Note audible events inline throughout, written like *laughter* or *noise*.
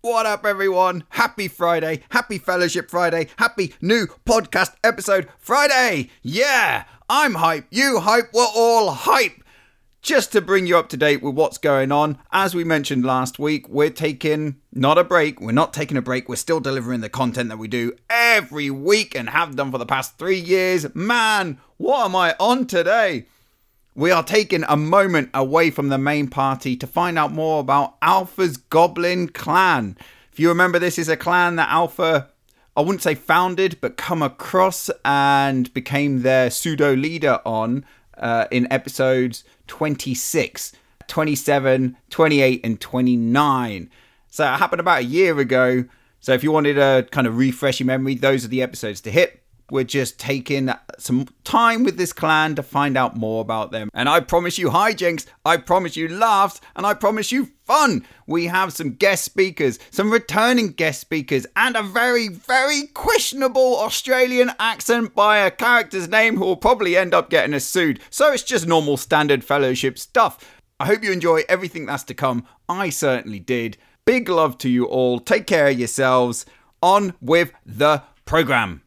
What up, everyone? Happy Friday. Happy Fellowship Friday. Happy new podcast episode Friday. Yeah, I'm hype. You hype. We're all hype. Just to bring you up to date with what's going on, as we mentioned last week, we're taking not a break. We're not taking a break. We're still delivering the content that we do every week and have done for the past three years. Man, what am I on today? We are taking a moment away from the main party to find out more about Alpha's Goblin clan. If you remember, this is a clan that Alpha, I wouldn't say founded, but come across and became their pseudo leader on uh, in episodes 26, 27, 28, and 29. So it happened about a year ago. So if you wanted a kind of refresh your memory, those are the episodes to hit we're just taking some time with this clan to find out more about them. And I promise you hijinks, I promise you laughs, and I promise you fun. We have some guest speakers, some returning guest speakers, and a very, very questionable Australian accent by a character's name who will probably end up getting us sued. So it's just normal standard fellowship stuff. I hope you enjoy everything that's to come. I certainly did. Big love to you all. Take care of yourselves. On with the program.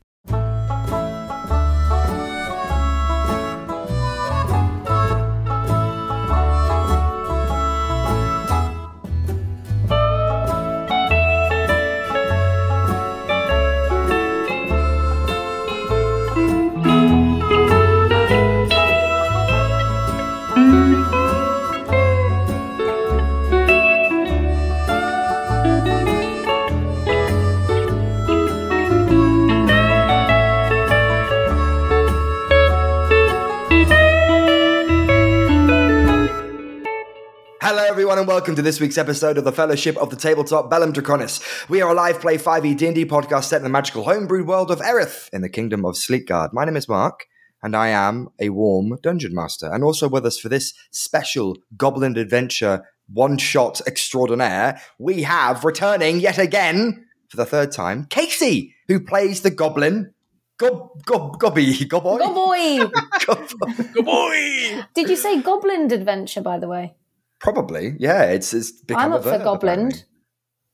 Hello, everyone, and welcome to this week's episode of the Fellowship of the Tabletop Bellum Draconis. We are a live play 5e D&D podcast set in the magical homebrewed world of Erith in the kingdom of Sleekguard. My name is Mark, and I am a warm dungeon master. And also with us for this special Goblin Adventure one-shot extraordinaire, we have returning yet again for the third time, Casey, who plays the Goblin Gob, gob, gobby, goboy. Go boy! Gob- Good boy. *laughs* Did you say Goblin Adventure, by the way? Probably, yeah. It's it's become I'm a up for verb, Goblin.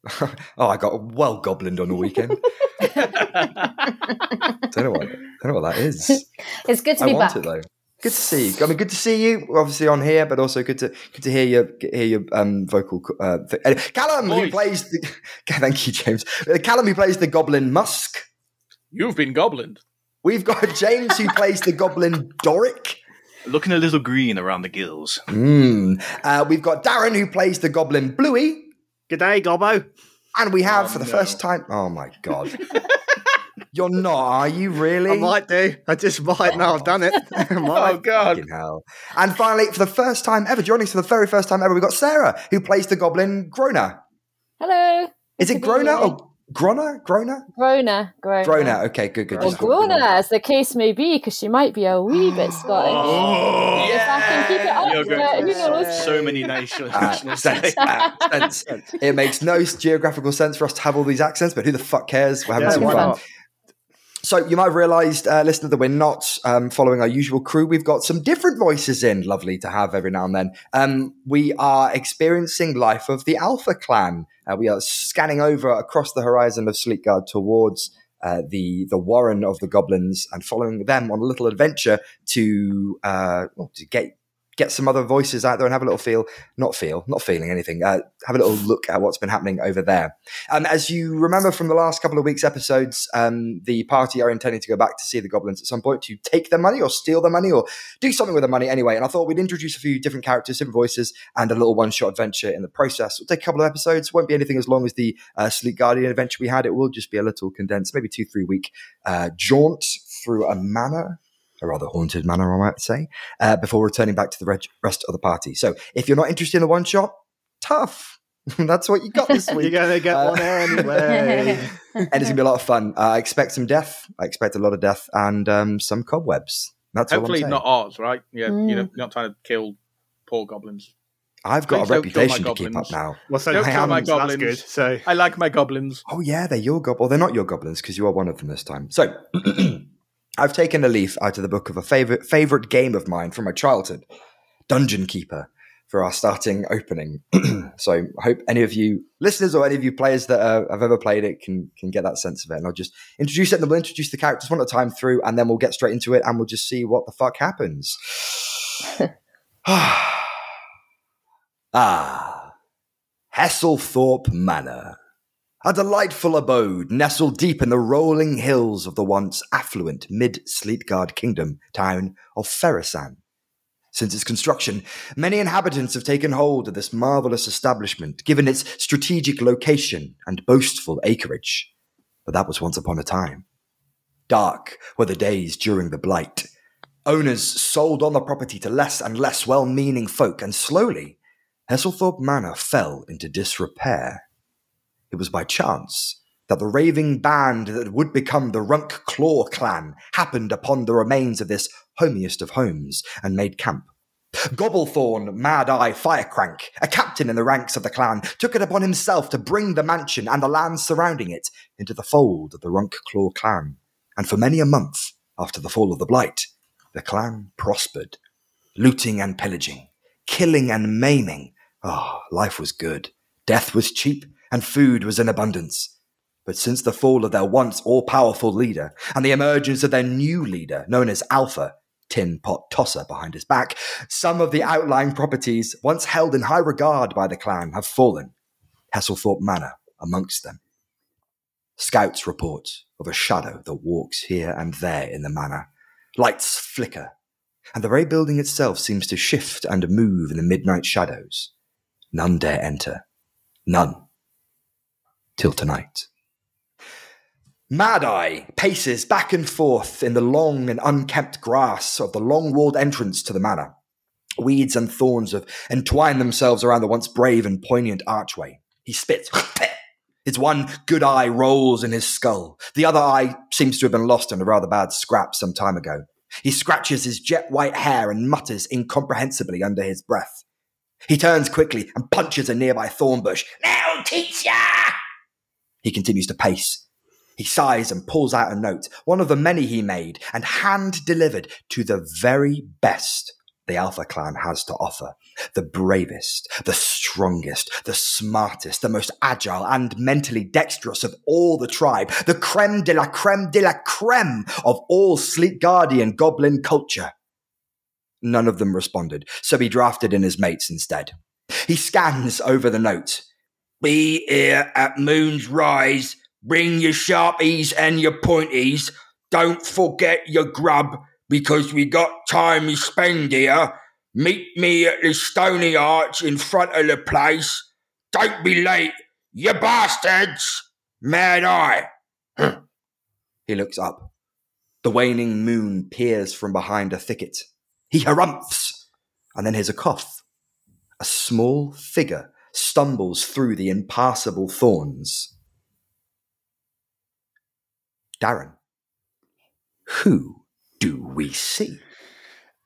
*laughs* oh, I got well goblined on the weekend. *laughs* *laughs* don't know what don't know what that is. It's good to I be want back. it though. Good to see. you. I mean, good to see you. Obviously on here, but also good to good to hear your hear your um, vocal. co- Uh, th- anyway, Callum, who plays. The, thank you, James. Uh, Callum, who plays the Goblin Musk. You've been goblin. We've got James, who plays the Goblin Doric. Looking a little green around the gills. Mm. Uh, we've got Darren, who plays the Goblin Bluey. G'day, Gobbo. And we have, Oh, for the no. first time, oh my god, *laughs* you're not, are you really? I might do. I just might now. I've done it. *laughs* *laughs* Oh. God. Hell. And finally, for the first time ever, joining us for the very first time ever, we've got Sarah, who plays the Goblin Grona. Hello. Is it to be Grona or Grona? Grona? Grona, Grona. Grona. Okay, good, good. Or Grona, as the case may be, because she might be a wee bit *gasps* Scottish. Oh, If I can keep it up, You're good. uh, who knows? So many nation- Uh, sense, uh, sense. It makes no geographical sense for us to have all these accents, but who the fuck cares? We're having Yeah, some fun. not? So you might have realised, uh, listener, that we're not um, following our usual crew. We've got some different voices in. Lovely to have every now and then. Um, we are experiencing life of the Alpha Clan. Uh, we are scanning over across the horizon of Sleekguard towards uh, the the warren of the goblins and following them on a little adventure to uh, well, to get get some other voices out there and have a little feel, not feel, not feeling anything. Uh, have a little look at what's been happening over there. Um, as you remember from the last couple of weeks' episodes, um, the party are intending to go back to see the goblins at some point to take their money or steal their money or do something with the money anyway. And I thought we'd introduce a few different characters, different voices, and a little one-shot adventure in the process. It'll take a couple of episodes. Won't be anything as long as the uh, Sleek Guardian adventure we had. It will just be a little condensed, maybe two, three week uh, jaunt through a manor. A rather haunted manner, I might say, uh, before returning back to the reg- rest of the party. So, if you're not interested in a one shot, tough. *laughs* That's what you got this *laughs* week. You're going to get Uh, one there *laughs* anyway. and it's gonna be a lot of fun. Uh, I expect some death. I expect a lot of death and um, some cobwebs. That's all I'm Hopefully not ours, right? Yeah, Mm. you know, you're not trying to kill poor goblins. I've got Please a don't kill my reputation to keep up goblins. now. well, so Don't I kill my so that's goblins. good. So I like my goblins. Oh yeah, they're your goblins. Well, they're not your goblins because you are one of them this time. So *clears throat* I've taken a leaf out of the book of a favorite favorite game of mine from my childhood, Dungeon Keeper. for our starting opening. *clears throat* so I hope any of you listeners or any of you players that uh, have ever played it can can get that sense of it. And I'll just introduce it, and then we'll introduce the characters one at a time through, and then we'll get straight into it, and we'll just see what the fuck happens. *laughs* *sighs* ah, Hesselthorpe Manor. A delightful abode nestled deep in the rolling hills of the once affluent mid Sleekguard kingdom town of Ferrisan. Since its construction, many inhabitants have taken hold of this marvelous establishment, given its strategic location and boastful acreage. But that was once upon a time. Dark were the days during the Blight. Owners sold on the property to less and less well meaning folk, and slowly, Hesselthorpe Manor fell into disrepair. It was by chance that the raving band that would become the Runk Claw clan happened upon the remains of this homiest of homes and made camp. Gobblethorn, Mad Eye Firecrank, a captain in the ranks of the clan, took it upon himself to bring the mansion and the lands surrounding it into the fold of the Runk Claw clan. And for many a month after the fall of the Blight, the clan prospered, looting and pillaging, killing and maiming. Ah, life was good. Death was cheap, and food was in abundance. But since the fall of their once all powerful leader and the emergence of their new leader, known as Alpha, tin pot tosser behind his back, some of the outlying properties once held in high regard by the clan have fallen, Hesselthorpe Manor amongst them. Scouts report of a shadow that walks here and there in the manor. Lights flicker, and the very building itself seems to shift and move in the midnight shadows. None dare enter. None. Till tonight. Mad Eye paces back and forth in the long and unkempt grass of the long walled entrance to the manor. Weeds and thorns have entwined themselves around the once brave and poignant archway. He spits. *laughs* His one good eye rolls in his skull. The other eye seems to have been lost in a rather bad scrap some time ago. He scratches his jet white hair and mutters incomprehensibly under his breath. He turns quickly and punches a nearby thorn bush. Now, teacher! He continues to pace. He sighs and pulls out a note, one of the many he made, and hand delivered to the very best the Alpha clan has to offer. The bravest, the strongest, the smartest, the most agile and mentally dexterous of all the tribe, the creme de la creme de la creme of all Sleep Guardian goblin culture. None of them responded, so he drafted in his mates instead. He scans over the note. Be here at moon's rise. Bring your sharpies and your pointies. Don't forget your grub, because we got time to spend here. Meet me at the Stony Arch in front of the place. Don't be late, you bastards! Mad Eye. *clears throat* he looks up. The waning moon peers from behind a thicket. He harumphs, and then hears a cough. A small figure stumbles through the impassable thorns. Darren, who do we see?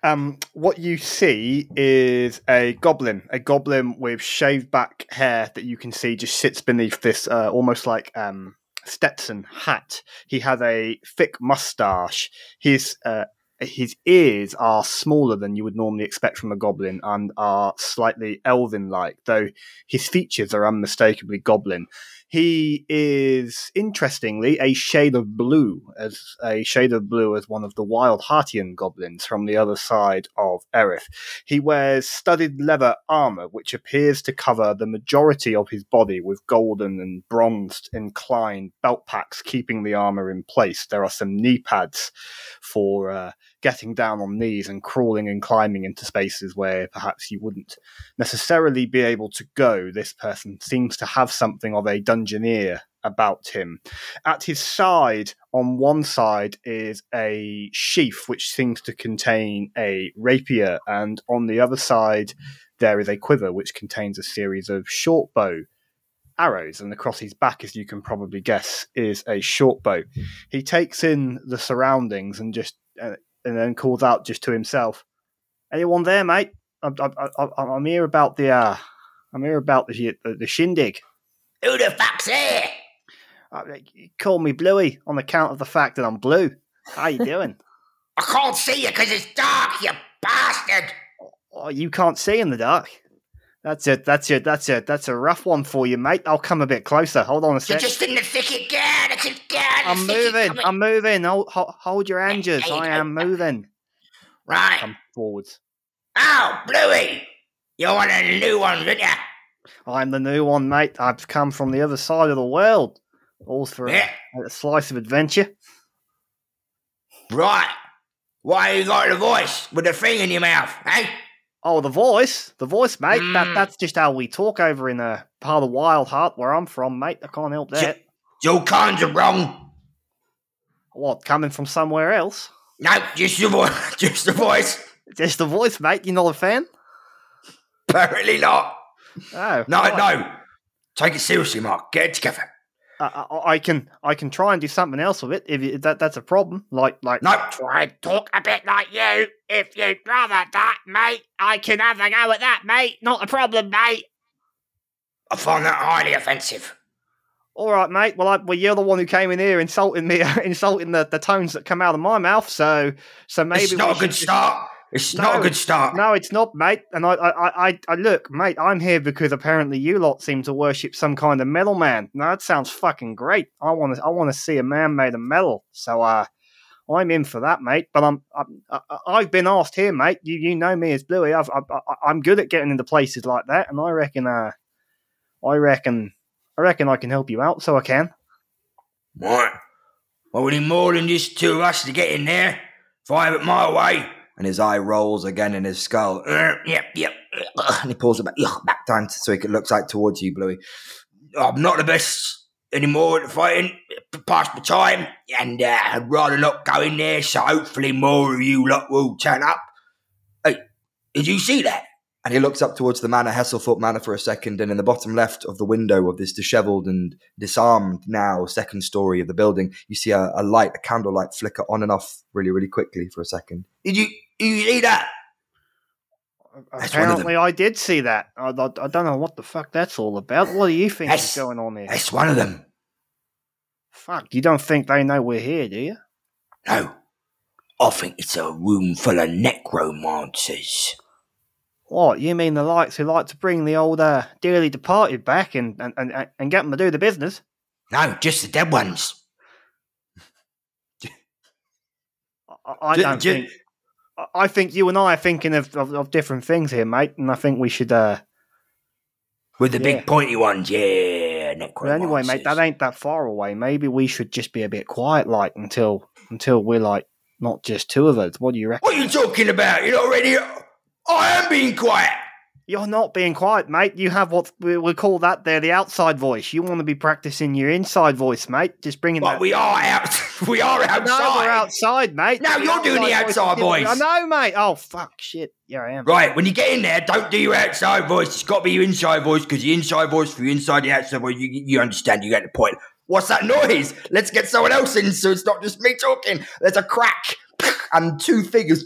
Um, what you see is a goblin, a goblin with shaved back hair that you can see just sits beneath this uh, almost like um, Stetson hat. He has a thick mustache. He's uh, his ears are smaller than you would normally expect from a goblin and are slightly elven like, though his features are unmistakably goblin. He is, interestingly, a shade of blue, as a shade of blue as one of the wild Hartian goblins from the other side of Erith. He wears studded leather armor, which appears to cover the majority of his body with golden and bronzed inclined belt packs, keeping the armor in place. There are some knee pads for uh, getting down on knees and crawling and climbing into spaces where perhaps you wouldn't necessarily be able to go. This person seems to have something of a dungeoneer about him. At his side, on one side, is a sheath which seems to contain a rapier, and on the other side, there is a quiver which contains a series of short bow arrows, and across his back, as you can probably guess, is a short bow. He takes in the surroundings and just uh, and then calls out just to himself, "Anyone there, mate? I'm, I'm, I'm- I'm here about the uh, I'm here about the the, the shindig. Who the fuck's there? Uh, you call me Bluey on account of the fact that I'm blue. How you doing? *laughs* I can't see you because it's dark, you bastard. oh, you can't see in the dark. That's it. That's it. That's it. That's a rough one for you, mate. I'll come a bit closer. Hold on a You're just in the thicket, get out of it, I'm of the thicket, moving. I'm moving. Hold, hold, hold your you I am moving. Right. Come forwards. Oh, Bluey! You're one of the new ones, aren't you? I'm the new one, mate. I've come from the other side of the world. All for a, Yeah. a slice of adventure. Right. Why you got the voice with the thing in your mouth, eh? Oh, the voice, the voice, mate. That Mm. that's just how we talk over in the part of the Wild Heart where I'm from, mate. I can't help that. It's all kinds of wrong. What coming from somewhere else? No, just the voice. *laughs* Just the voice. Just the voice, mate. You're not a fan? Apparently not. Oh, No, right. no. Take it seriously, Mark. Get it together. I, I, can I can try and do something else with it if, that that's a problem. Like like No. Try and talk a bit like you. If you'd rather that, mate, I can have a go at that, mate. Not a problem, mate. I find that highly offensive. All right, mate. Well, I, well, you're the one who came in here insulting me, *laughs* insulting the, the tones that come out of my mouth. So, so maybe it's not a good start. It's not a good start. No, it's not, mate. And I, I, I, I- look, mate. I'm here because apparently you lot seem to worship some kind of metal man. Now that sounds fucking great. I want to, I want to see a man made of metal. So, uh, I'm in for that, mate. But I'm, I, I've been asked here, mate. You, you know me as Bluey. I've, I, I, I'm good at getting into places like that, and I reckon, uh, I reckon, I reckon I can help you out. So I can. What? Well, we need more than just two of us to get in there. If I have it my way. And his eye rolls again in his skull. *clears throat* Yep, yep. *clears throat* And he pulls it back, back down so he looks like towards you, Bluey. I'm not the best anymore at fighting. Past my time. And uh, I'd rather not go in there, so hopefully more of you lot will turn up. Hey, did you see that? And he looks up towards the manor, Hesselthorpe Manor, for a second, and in the bottom left of the window of this dishevelled and disarmed now second story of the building, you see a, a light, a candlelight flicker on and off really, really quickly for a second. Did you, did you see that? That's one of them. Apparently, I did see that. I, I, I don't know what the fuck that's all about. What do you think That's- is going on here? That's one of them. Fuck, you don't think they know we're here, do you? No. I think it's a room full of necromancers. What, you mean the likes who like to bring the old uh, dearly departed back and, and, and, and get them to do the business? No, just the dead ones. I, I Ju- don't ju- think. I- think you and I are thinking of, of, of different things here, mate, and I think we should. Uh, With the Yeah. big pointy ones, yeah, but anyway, mate, that ain't that far away. Maybe we should just be a bit quiet, like until until we're like not just two of us. What do you reckon? What are you talking about? You're not ready. I am being quiet. You're not being quiet, mate. You have what we, we call that there the outside voice. You want to be practicing your inside voice, mate. Just bringing But that. we are out. *laughs* we are outside. No, we're outside, mate. No, you're doing the outside voice. I know, mate. Oh fuck, shit. Yeah, I am. Right, when you get in there, don't do your outside voice. It's got to be your inside voice because your inside voice for your inside, the outside voice, you, you understand, you get the point. What's that noise? Let's get someone else in so it's not just me talking. There's a crack. And two figures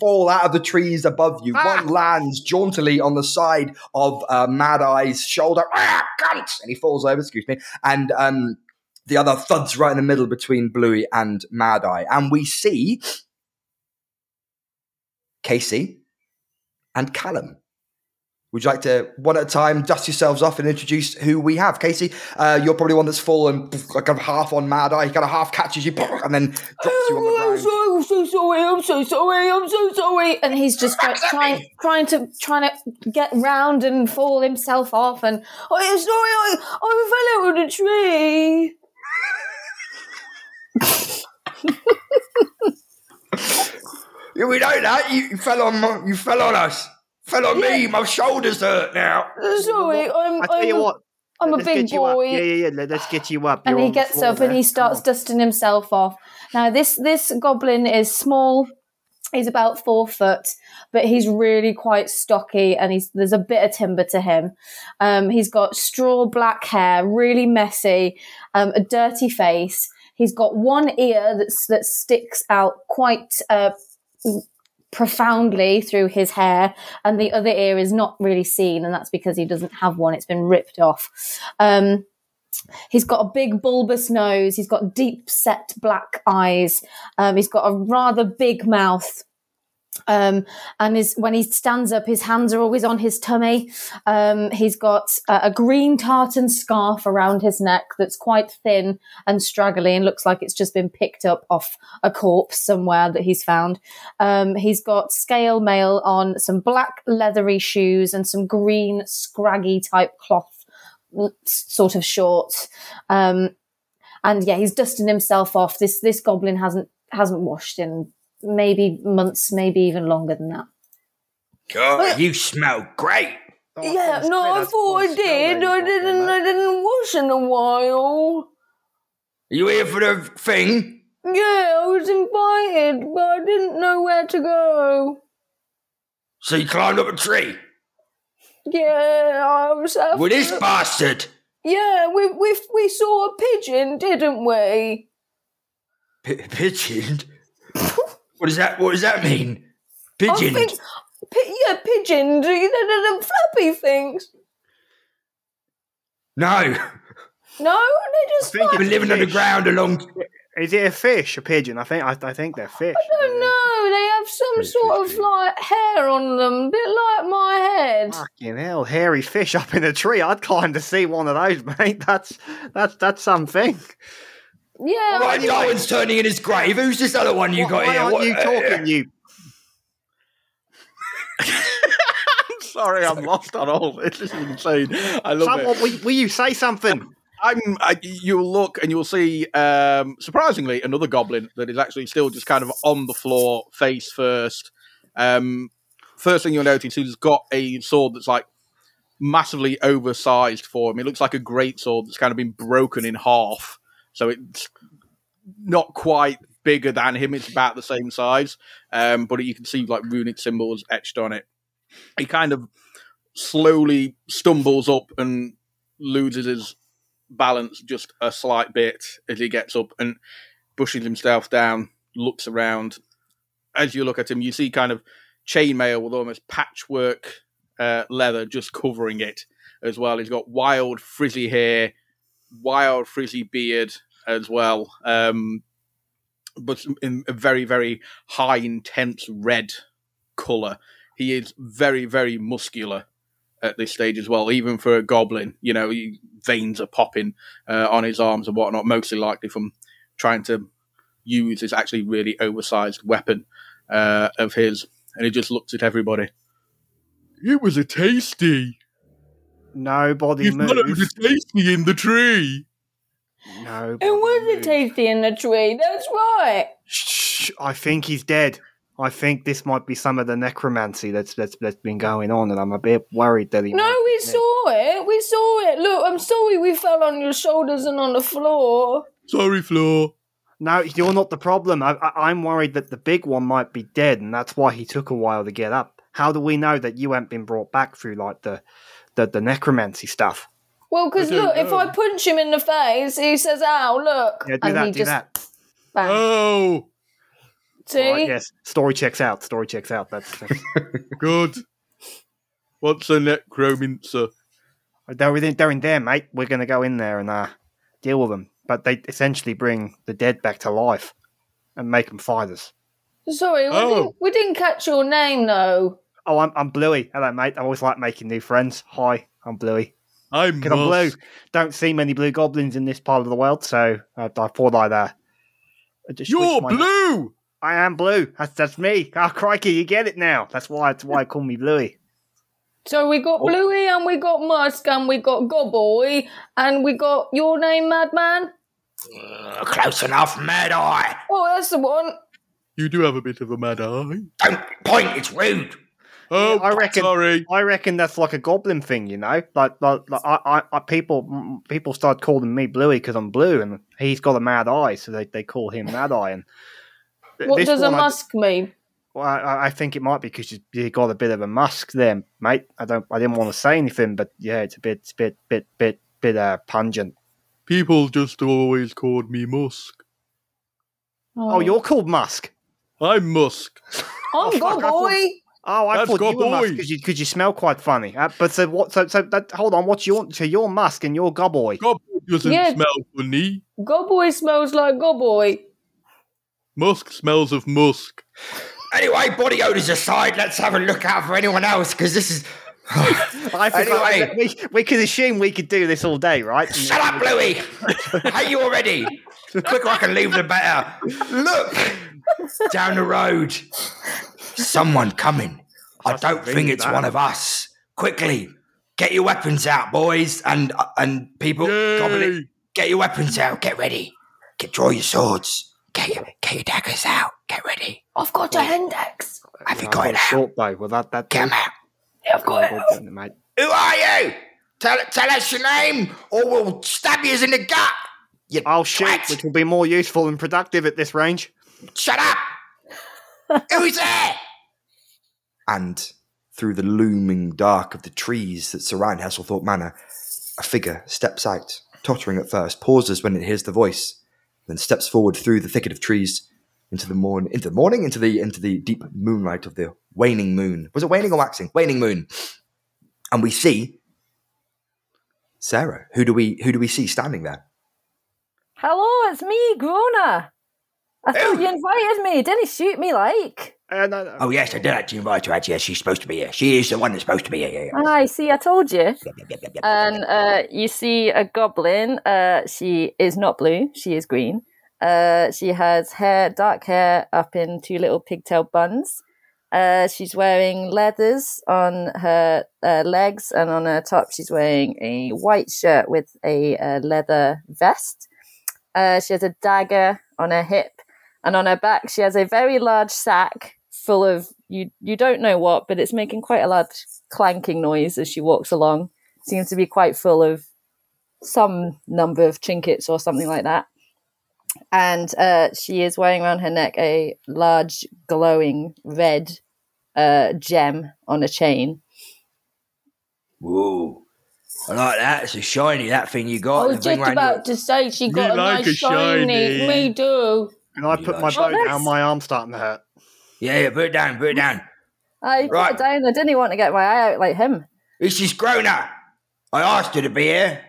fall out of the trees above you. Ah! One lands jauntily on the side of uh, Mad Eye's shoulder. Ah, cunt! And he falls over, excuse me. And um, the other thuds right in the middle between Bluey and Mad Eye. And we see Casey and Callum. Would you like to, one at a time, dust yourselves off and introduce who we have? Casey, uh, you're probably one that's fallen like kind of half on Mad Eye. He kind of half catches you and then drops you on the ground. I'm so sorry. I'm so sorry. I'm so sorry. And he's just like, trying, trying to, trying to get round and fall himself off. And oh, I'm sorry. I, I fell out of the tree. *laughs* We know that. You, you fell on you fell on us. Fell on me. My shoulders hurt now. Sorry. I'm. I tell I'm what. I'm a let's big get you up. boy. Yeah, yeah, yeah. let- Let's get you up. and You're he gets floor up and he starts dusting himself off. Now this this goblin is small. He's about four foot, but he's really quite stocky, and he's there's a bit of timber to him. Um, he's got straw black hair, really messy, um, a dirty face. He's got one ear that's that sticks out quite uh, profoundly through his hair, and the other ear is not really seen, and that's because he doesn't have one. It's been ripped off. Um, He's got a big bulbous nose. He's got deep set black eyes. Um, he's got a rather big mouth. Um, and his, when he stands up, his hands are always on his tummy. Um, he's got a, a green tartan scarf around his neck that's quite thin and straggly and looks like it's just been picked up off a corpse somewhere that he's found. Um, he's got scale mail on, some black leathery shoes, and some green scraggy type cloth sort of shorts. Um, and yeah, he's dusting himself off. This this goblin hasn't hasn't washed in maybe months, maybe even longer than that. God, you smell great. yeah, no, I thought I did. I didn't. I didn't wash in a while. Are you here for the thing? Yeah, I was invited, but I didn't know where to go. So you climbed up a tree Yeah, I was. After, with this bastard. Yeah, we we we saw a pigeon, didn't we? P- pigeon. What does that? What does that mean? I Pigeon. think, pi- yeah, pigeon. The, the, the flappy things. No, No, they just. I think fly- been living underground a long. Is it a fish, a pigeon? I think I, I think they're fish. I don't know. They have some sort of like hair on them, a bit like my head. Fucking hell, hairy fish up in a tree. I'd climb to see one of those, *laughs* mate. That's that's that's something. Yeah, Right, no one's turning in his grave. Who's this other one you Why- got why here? aren't What- you uh, talking? You *laughs* Sorry, I'm lost on all this. This is insane. I love someone, it. will, will you say something? I'm. I, you'll look and you'll see, um, surprisingly, another goblin that is actually still just kind of on the floor, face first. Um, first thing you'll notice, he's got a sword that's like massively oversized for him. It looks like a great sword that's kind of been broken in half, so it's not quite bigger than him. It's about the same size, um, but you can see like runic symbols etched on it. He kind of slowly stumbles up and loses his balance just a slight bit as he gets up and pushes himself down, looks around. As you look at him, you see kind of chainmail with almost patchwork uh, leather just covering it as well. He's got wild frizzy hair, wild frizzy beard as well, um, but in a very, very high, intense red color. He is very, very muscular at this stage as well, even for a goblin. You know, he, veins are popping uh, on his arms and whatnot, mostly likely from trying to use his actually really oversized weapon uh, of his. And he just looks at everybody. It was a tasty. Nobody You thought it was a tasty in the tree. Nobody it was a moves. tasty in the tree. That's right. Shh, I think he's dead. I think this might be some of the necromancy that's that's, that's been going on, and I'm a bit worried that he. No, might we be saw it. We saw it. Look, I'm sorry we fell on your shoulders and on the floor. Sorry, Floor. No, you're not the problem. I, I, I'm worried that the big one might be dead, and that's why he took a while to get up. How do we know that you haven't been brought back through like the the, the necromancy stuff? Well, because I don't look, if. I punch him in the face, he says, "Ow, look," Yeah, do and that. he Do just that. bang. Oh, See, All right, yes, story checks out. Story checks out. That's, *laughs* that's good. What's a necromancer? they're in, they're in there, mate. We're gonna go in there and uh, deal with them. But they essentially bring the dead back to life and make them fighters. sorry, we, Oh. didn't, we didn't catch your name though. Oh, I'm, I'm Bluey. Hello, mate. I always like making new friends. Hi, I'm Bluey. I'm I'm blue. Don't see many blue goblins in this part of the world, so I, I thought I'd uh, just You're switch my- blue. I am blue. That's that's me. Oh, crikey, you get it now. That's why that's why I call me Bluey. So we got Bluey and we got Musk and we got Gobboy and we got your name, Madman. Uh, close enough, Mad Eye. Oh, that's the one. You do have a bit of a mad eye. Don't point. It's rude. Oh, I reckon- Sorry. I reckon that's like a goblin thing, you know. Like, like, like I, I, I, people, people start calling me Bluey because I'm blue, and he's got a mad eye, so they, they call him Mad Eye. And What this does a one I- musk mean? Well, I, I think it might be because you, you got a bit of a musk there, mate. I don't, I didn't want to say anything, but yeah, it's a bit, it's a bit, bit, bit, bit uh, pungent. People just always called me Musk. Oh, you're called Musk. I'm Musk. I'm *laughs* fuck, I thought- Gobboy. Oh, I That's thought you were Gobboy. Musk because you, 'cause you smell quite funny. Uh, but so what? So, so that, hold on. What's your? So you're Musk and you're Gobboy. God doesn't Yeah. smell funny. Gobboy smells like Gobboy. Musk smells of musk. Anyway, body odors aside, let's have a look out for anyone else because this is. *laughs* I think Anyway. we, we could assume we could do this all day, right? Shut up, Bluey! Hate *laughs* you already. The quicker I can leave, the better. Look *laughs* down the road. Someone coming. I don't think it's one of us. Quickly, get your weapons out, boys, and and people. Goblin, get your weapons out. Get ready. Get draw your swords. Get your get your daggers out. Get ready. I've got a index. Have you I've got got it a out? short bow. Well, that that Get 'em out. Yeah, I've got it. mate. Who are you? Tell tell us your name, or we'll stab you in the gut. You oh, I'll shoot, which will be more useful and productive at this range. Shut up! *laughs* Who's there? And through the looming dark of the trees that surround Hesselthorpe Manor, a figure steps out, tottering at first, pauses when it hears the voice, then steps forward through the thicket of trees into the morning, into the morning, into the into the deep moonlight of the waning moon. Was it waning or waxing? Waning moon. And we see Sarah. Who do we who do we see standing there? Hello, it's me, Grona. I thought Ew. you invited me. Didn't shoot me like. Uh, no, no. Oh yes, I did actually invite her. Actually, yes, she's supposed to be here. She is the one that's supposed to be here. Yeah, yeah. I see. I told you. Yep, yep, yep, yep, yep. And uh, you see a goblin. Uh, she is not blue. She is green. Uh, she has hair, dark hair, up in two little pigtail buns. Uh, she's wearing leathers on her uh, legs, and on her top, she's wearing a white shirt with a uh, leather vest. Uh, she has a dagger on her hip, and on her back, she has a very large sack full of you. You don't know what, but it's making quite a large clanking noise as she walks along. Seems to be quite full of some number of trinkets or something like that. And uh, she is wearing around her neck a large glowing red uh, gem on a chain. Whoa. I like that. It's a shiny, that thing you got. I was just round about to say she got a like nice a shiny. shiny. Me too. And I put my shit. bow down, my arm's starting to hurt. Yeah, yeah, put it down, put it down. I put Right. it down. I didn't want to get my eye out like him. This is Grona. I asked you to be here.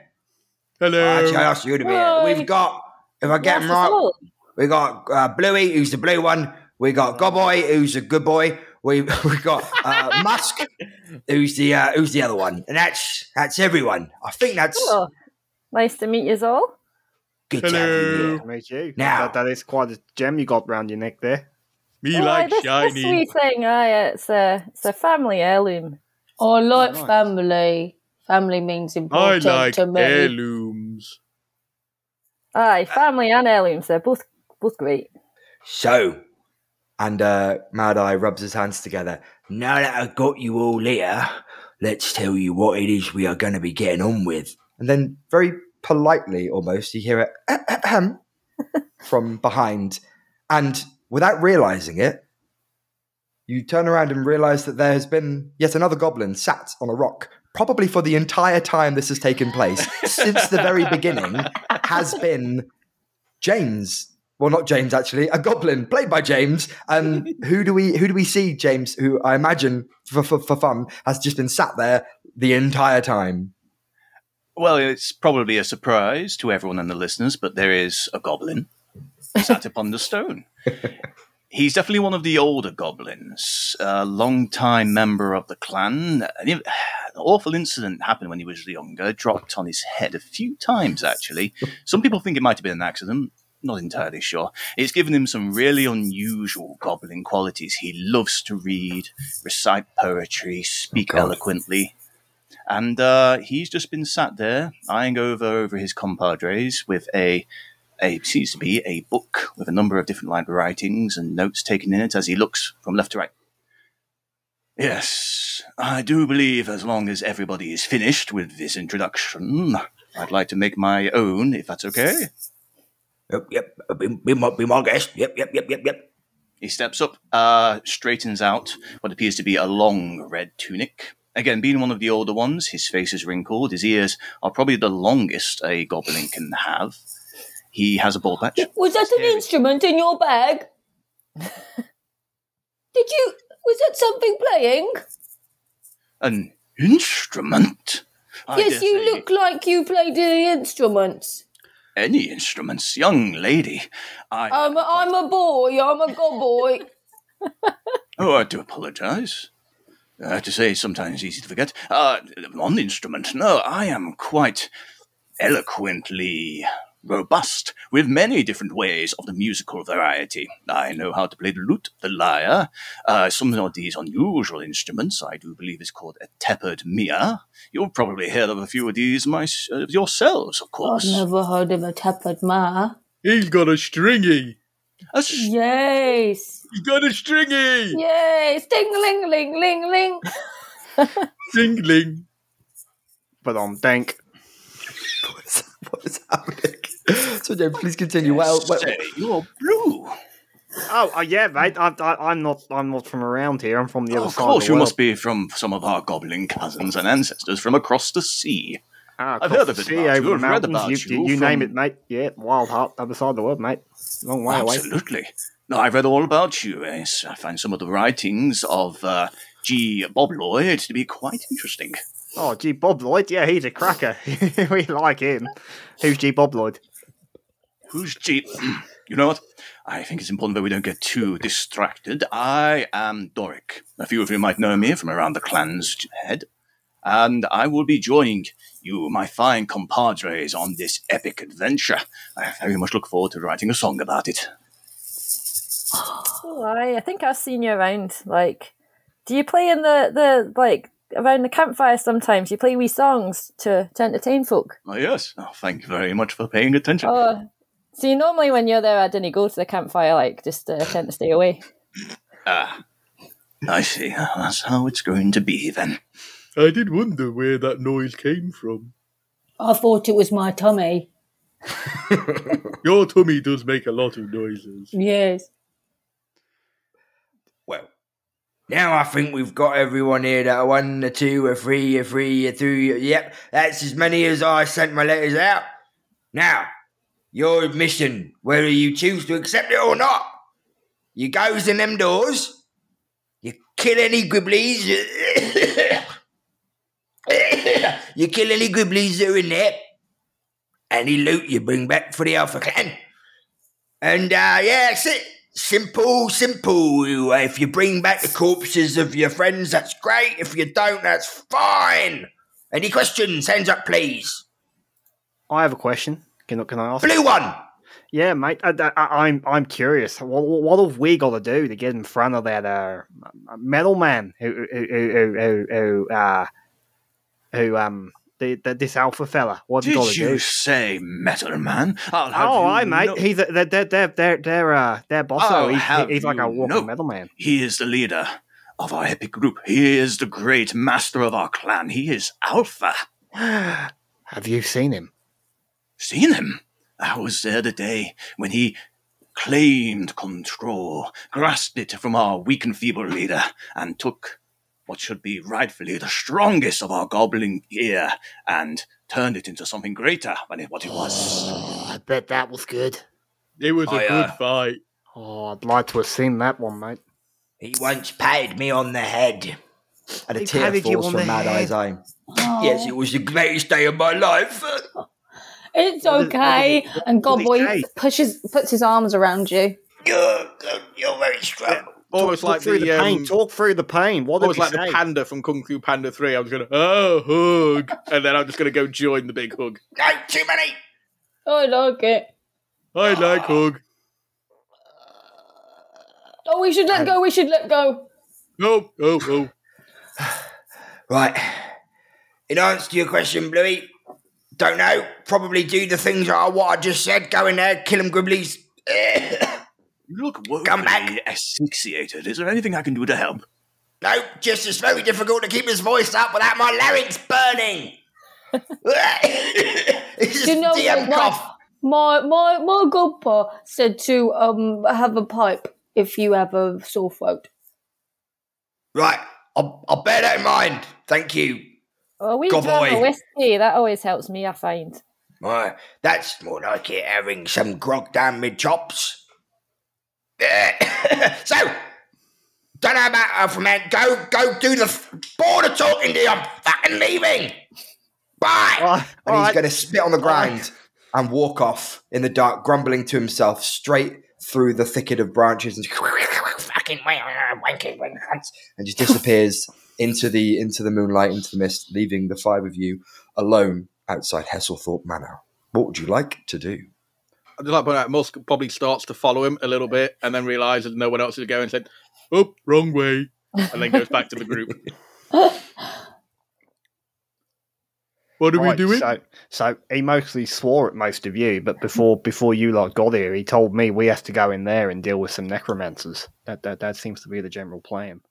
Hello. Actually, I asked you to be here. We've got, if I get Yes, them right, all. we got uh, Bluey, who's the blue one. We got Gobboy, who's a good boy. We *laughs* we got uh, Musk, who's the uh, who's the other one, and that's that's everyone. I think that's Oh, nice to meet you all. Good to have you Hello. here. To meet you. Now- That, that is quite a gem you got round your neck there. Me Oh, like this, this shiny. sweet thing. Aye, it's a it's a family heirloom. I like nice. family. Family means I important like to me. heirlooms. Aye, family and heirlooms. They're both both great. So, and uh, Mad Eye rubs his hands together. Now that I've got you all here, let's tell you what it is we are going to be getting on with. And then, very politely almost, you hear it from behind. And without realizing it, you turn around and realize that there has been yet another goblin sat on a rock, probably for the entire time this has taken place, *laughs* since the very beginning, has been James. Well, not James actually, a goblin played by James. And who do we who do we see? James, who I imagine for, for for fun has just been sat there the entire time. Well, it's probably a surprise to everyone and the listeners, but there is a goblin sat upon the stone. *laughs* He's definitely one of the older goblins, a long-time member of the clan. *sighs* An awful incident happened when he was younger, dropped on his head a few times, actually. Some people think it might have been an accident. Not entirely sure. It's given him some really unusual goblin qualities. He loves to read, recite poetry, speak oh, God. eloquently. And uh, he's just been sat there eyeing over over his compadres with a a seems to be a book with a number of different line writings and notes taken in it as he looks from left to right. Yes, I do believe as long as everybody is finished with this introduction, I'd like to make my own, if that's okay. Yep, yep. Be, be, my, be my guest. Yep, yep, yep, yep, yep. He steps up, uh, straightens out what appears to be a long red tunic. Again, being one of the older ones, his face is wrinkled. His ears are probably the longest a goblin can have. He has a bald patch. Was that an instrument in your bag? *laughs* Did you? Was that something playing? An instrument? I yes, you say look like you played the instruments. Any instruments, young lady. I, I'm a, I'm a boy. I'm a *laughs* god boy. Oh, I do apologize. Uh, to say sometimes easy to forget. Uh, on the instrument, no, I am quite eloquently robust with many different ways of the musical variety. I know how to play the lute, the lyre, uh, some of these unusual instruments. I do believe is called a tepid mia. You'll probably hear of a few of these my, uh, yourselves, of course. I've course. never heard of a tepid ma. He's got a stringy. A s- Yes. He's got a stringy. Yes. Ding ling ling ling ling. *laughs* Dingling. But on dank. What's, what's happening? So, Jane, please continue. Well, well, you're blue. Oh, uh, yeah, mate. I, I, I'm not. I'm not from around here. I'm from the Oh, other of side. course, of the you world. must be from some of our goblin cousins and ancestors from across the sea. Ah, I've across heard of the it sea, about over you, the I've read mountains. about you, you you name it, mate. Yeah, Wild Heart, other side of the world, mate. Long way away. Absolutely. No, I've read all about you. Yes, I find some of the writings of uh, G. Bob Lloyd to be quite interesting. Oh, G. Bob Lloyd. Yeah, he's a cracker. *laughs* we like him. Who's G. Bob Lloyd? Who's G? *clears throat* you know what? I think it's important that we don't get too distracted. I am Doric. A few of you might know me from around the clan's head. And I will be joining you, my fine compadres, on this epic adventure. I very much look forward to writing a song about it. Oh, aye, I think I've seen you around. Like, do you play in the, the like around the campfire sometimes? You play wee songs to, to entertain folk. Oh, yes. Oh, thank you very much for paying attention. Oh, see, normally when you're there, I didn't go to the campfire. Like, just uh, tend to stay away. Ah, I see. That's how it's going to be then. I did wonder where that noise came from. I thought it was my tummy. *laughs* Your tummy does make a lot of noises. Yes. Well, now I think we've got everyone here that are one, a two, a three, a three, a two. Yep, that's as many as I sent my letters out. Now, your admission, whether you choose to accept it or not, you goes in them doors, you kill any gribblies, *laughs* you kill any gribblies that are in there, any loot you bring back for the Alpha Clan. And uh, yeah, that's it. Simple, simple. If you bring back the corpses of your friends, that's great. If you don't, that's fine. Any questions? Hands up, please. I have a question. Can, can I ask? Blue one. Yeah, mate. I, I, I'm I'm curious. What, what have we got to do to get in front of that uh, metal man who who who who, who uh who um the, the, this alpha fella? What have we got Did you do? say metal man? I'll have Oh, I mate. He's a, they're they're they're they're they're uh they're bosso. He's, he's like a walking know. metal man. He is the leader of our epic group. He is the great master of our clan. He is Alpha. *sighs* Have you seen him? Seen him? I was there the day when he claimed control, grasped it from our weak and feeble leader, and took what should be rightfully the strongest of our goblin gear and turned it into something greater than what it was. I bet that was good. It was a I, good uh, fight. Oh, I'd like to have seen that one, mate. He once patted me on the head. and a He tear falls from Mad Eye's head. eye. Yes, it was the greatest day of my life. *laughs* It's okay. and what Gobboy pushes puts his arms around you. You're, you're very strong. Almost Talk like through the, the, pain. um, Talk through the pain. What did almost he like say? the panda from Kung Fu Panda Three. I was gonna oh hug, and then I'm just gonna go join the big hug. No, too many. I like it. I like hug. Oh, we should let go. We should let go. No, no, no. *sighs* Right. In answer to your question, Bluey, don't know. Probably do the things that are what I just said. Go in there, kill them gribblies. *laughs* You look Come back. woefully asphyxiated. Is there anything I can do to help? no, just it's very difficult to keep his voice up without my larynx burning. *laughs* it's Do you know just DM what, my, cough. my my my godpa said to um have a pipe if you have a sore throat. Right, I'll, I'll bear that in mind. Thank you. Oh, we Good drum a boy. whiskey. That always helps me. I find. Right, that's more like it having some grog down mid chops. *coughs* so, don't know about uh, Alpha Man. Go, go do the f- board of talking to you. I'm fucking leaving. Bye. And he's right. going to spit on the ground and walk off in the dark, grumbling to himself straight through the thicket of branches. And *laughs* Fucking wanking, wanking, wanking. and just disappears *laughs* into the into the moonlight, into the mist, leaving the five of you alone outside Hesselthorpe Manor. What would you like to do? I'd just like to point out uh, Musk probably starts to follow him a little bit and then realizes no one else is going and said, Oh, wrong way. And then goes back to the group. *laughs* What are we Right, doing? So, so he mostly swore at most of you, but before before you lot got here, he told me we have to go in there and deal with some necromancers. That that that seems to be the general plan.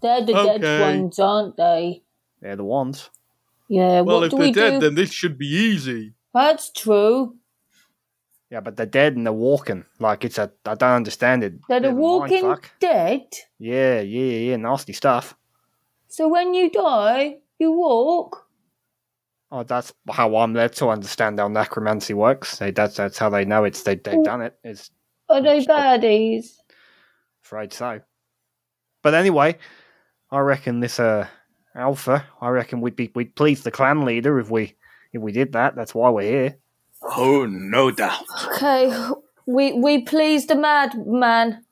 They're the Okay. dead ones, aren't they? They're the ones. Yeah. well, what if do they're we dead, do? then this should be easy. That's true. Yeah, but they're dead and they're walking. Like it's a. I don't understand it. They're the Bit of a walking dead. Yeah, yeah, yeah. Nasty stuff. So when you die, you walk. Oh, that's how I'm led to understand how necromancy works. They, that's that's how they know it's they they've done it. It's Are they baddies? afraid so. But anyway, I reckon this uh alpha. I reckon we'd be we'd please the clan leader if we if we did that. That's why we're here. Oh, no doubt. Okay, we we please the madman.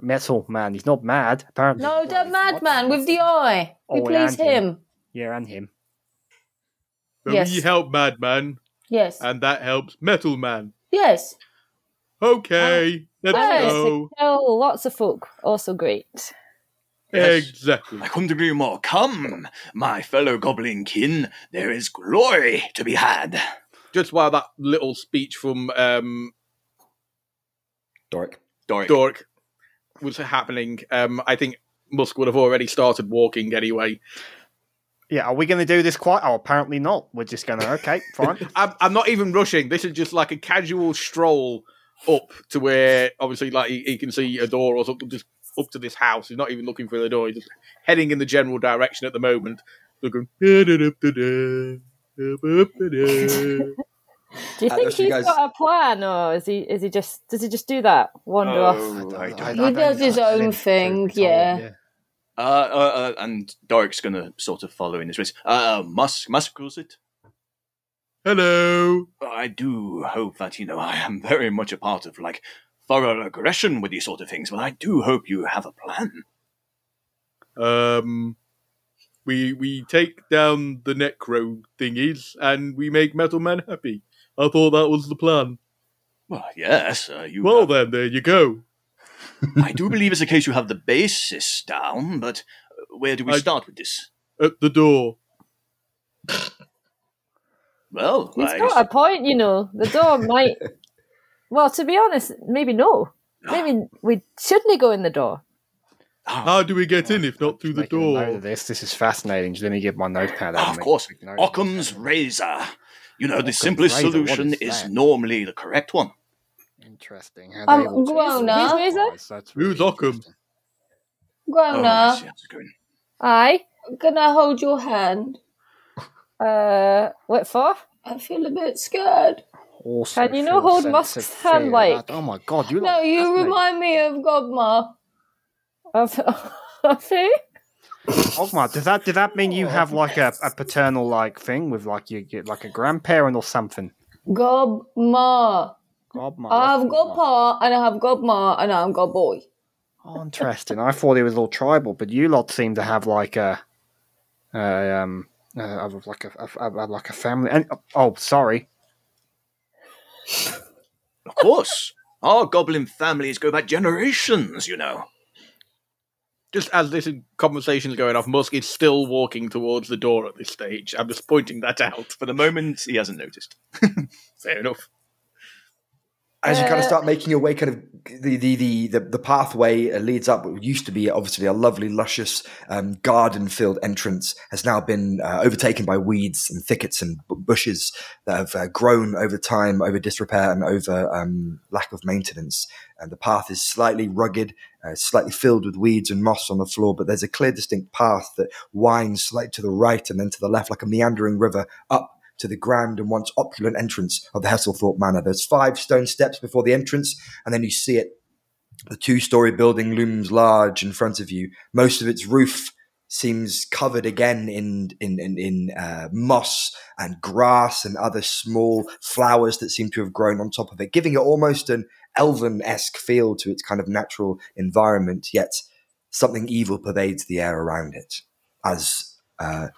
Metal man, he's not mad. Apparently, No, the madman with the eye. We Oh, please and him. him. yeah, and him. But Yes. we help Madman, Yes. and that helps Metal Man. yes. Okay, uh, let's Yes. go. Oh, lots of folk. Also great. Yes. Exactly. I couldn't agree more. Come, my fellow goblin kin, there is glory to be had. Just while that little speech from um, Doric. Doric. Dork was happening, um, I think Musk would have already started walking anyway. Yeah, are we going to do this quite? Oh, apparently not. We're just going to. Okay, *laughs* fine. I'm, I'm not even rushing. This is just like a casual stroll up to where, obviously, like he, he can see a door or something, just up to this house. He's not even looking for the door. He's just heading in the general direction at the moment. Looking. *laughs* Do you Uh, think those two he's guys- got a plan, or is he? Is he just? Does he just do that? Wander off? Oh, I don't He does his own thing, yeah. Uh, uh, uh, and Doric's gonna sort of follow in his ways. Uh, Musk, Musk was it? Hello. I do hope that, you know, I am very much a part of, like, thorough aggression with these sort of things, but I do hope you have a plan. Um, we we take down the necro thingies and we make Metal Man happy. I thought that was the plan. Well, yes, uh, you. Well have- then, there you go. *laughs* I do believe it's a case you have the basis down, but uh, where do we I- start with this? At the door. Well, He's I got a point, you know. The door *laughs* might. Well, to be honest, maybe no. Maybe we shouldn't go in the door. How do we get in if not through the Making a note door? of this. This is fascinating. Let me get my notepad out. Ah, and of course, quick note of Occam's razor. You know, the simplest razor, solution is is that? normally the correct one. Interesting. How Um, they will grown choose up. these guys. That's Who's really Occam? interesting. Oh, I Grona, see how it's going. Aye. hold your hand? Uh, what for? I feel a bit scared. Also Can you not feel hold Musk's hand like- That- Oh my god! You No, lot- you remind me of Godma. Of, of who? Ogmar, does that does that mean you have like a, a paternal like thing with like you get like a grandparent or something? Godma. Godmar. I have that's Godpa and I have Godma and I'm Gobboy. Oh, interesting. I thought it was all tribal, but you lot seem to have like a, a um, uh, like a, a, a like a family. And oh, sorry. Of course. Our goblin families go back generations, you know. Just as this conversation is going off, Musk is still walking towards the door at this stage. I'm just pointing that out. For the moment, he hasn't noticed. *laughs* Fair enough. As you kind of Uh, start making your way, kind of the the the the, the pathway uh, leads up. What used to be obviously a lovely, luscious um, garden-filled entrance has now been uh, overtaken by weeds and thickets and b- bushes that have uh, grown over time, over disrepair and over um, lack of maintenance. And the path is slightly rugged, uh, slightly filled with weeds and moss on the floor. But there's a clear, distinct path that winds slightly to the right and then to the left, like a meandering river up to the grand and once opulent entrance of the Hesselthorpe Manor. There's five stone steps before the entrance, and then you see it. The two story building looms large in front of you. Most of its roof seems covered again in in in, in uh, moss and grass and other small flowers that seem to have grown on top of it, giving it almost an elven esque feel to its kind of natural environment. Yet something evil pervades the air around it as uh,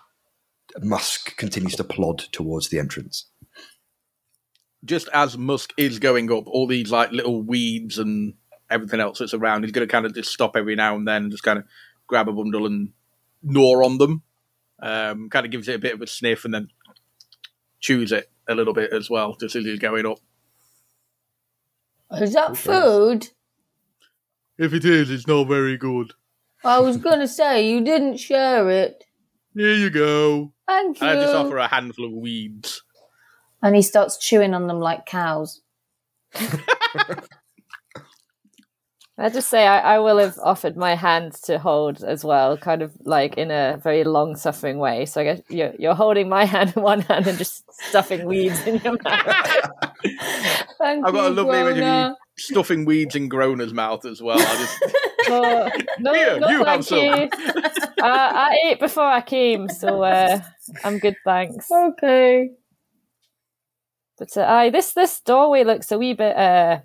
Musk continues to plod towards the entrance. Just as Musk is going up, all these like little weeds and everything else that's around, he's going to kind of just stop every now and then and just kind of grab a bundle and gnaw on them. Um, kind of gives it a bit of a sniff and then chews it a little bit as well, just as he's going up. Is that food? If it is, it's not very good. I was going *laughs* to say, you didn't share it. Here you go. Thank you. I just offer a handful of weeds. And he starts chewing on them like cows. *laughs* I just say I, I will have offered my hand to hold as well, kind of like in a very long suffering way. So I guess you're, you're holding my *laughs* hand in one hand and just stuffing weeds in your mouth. *laughs* Thank I've got a you, lovely image of Grona. you stuffing weeds in Grona's mouth as well. I just, *laughs* Oh, no, Here, no, you have thank some. you. I, I ate before I came, so uh, I'm good, thanks. Okay. But uh, aye, this this doorway looks a wee bit uh,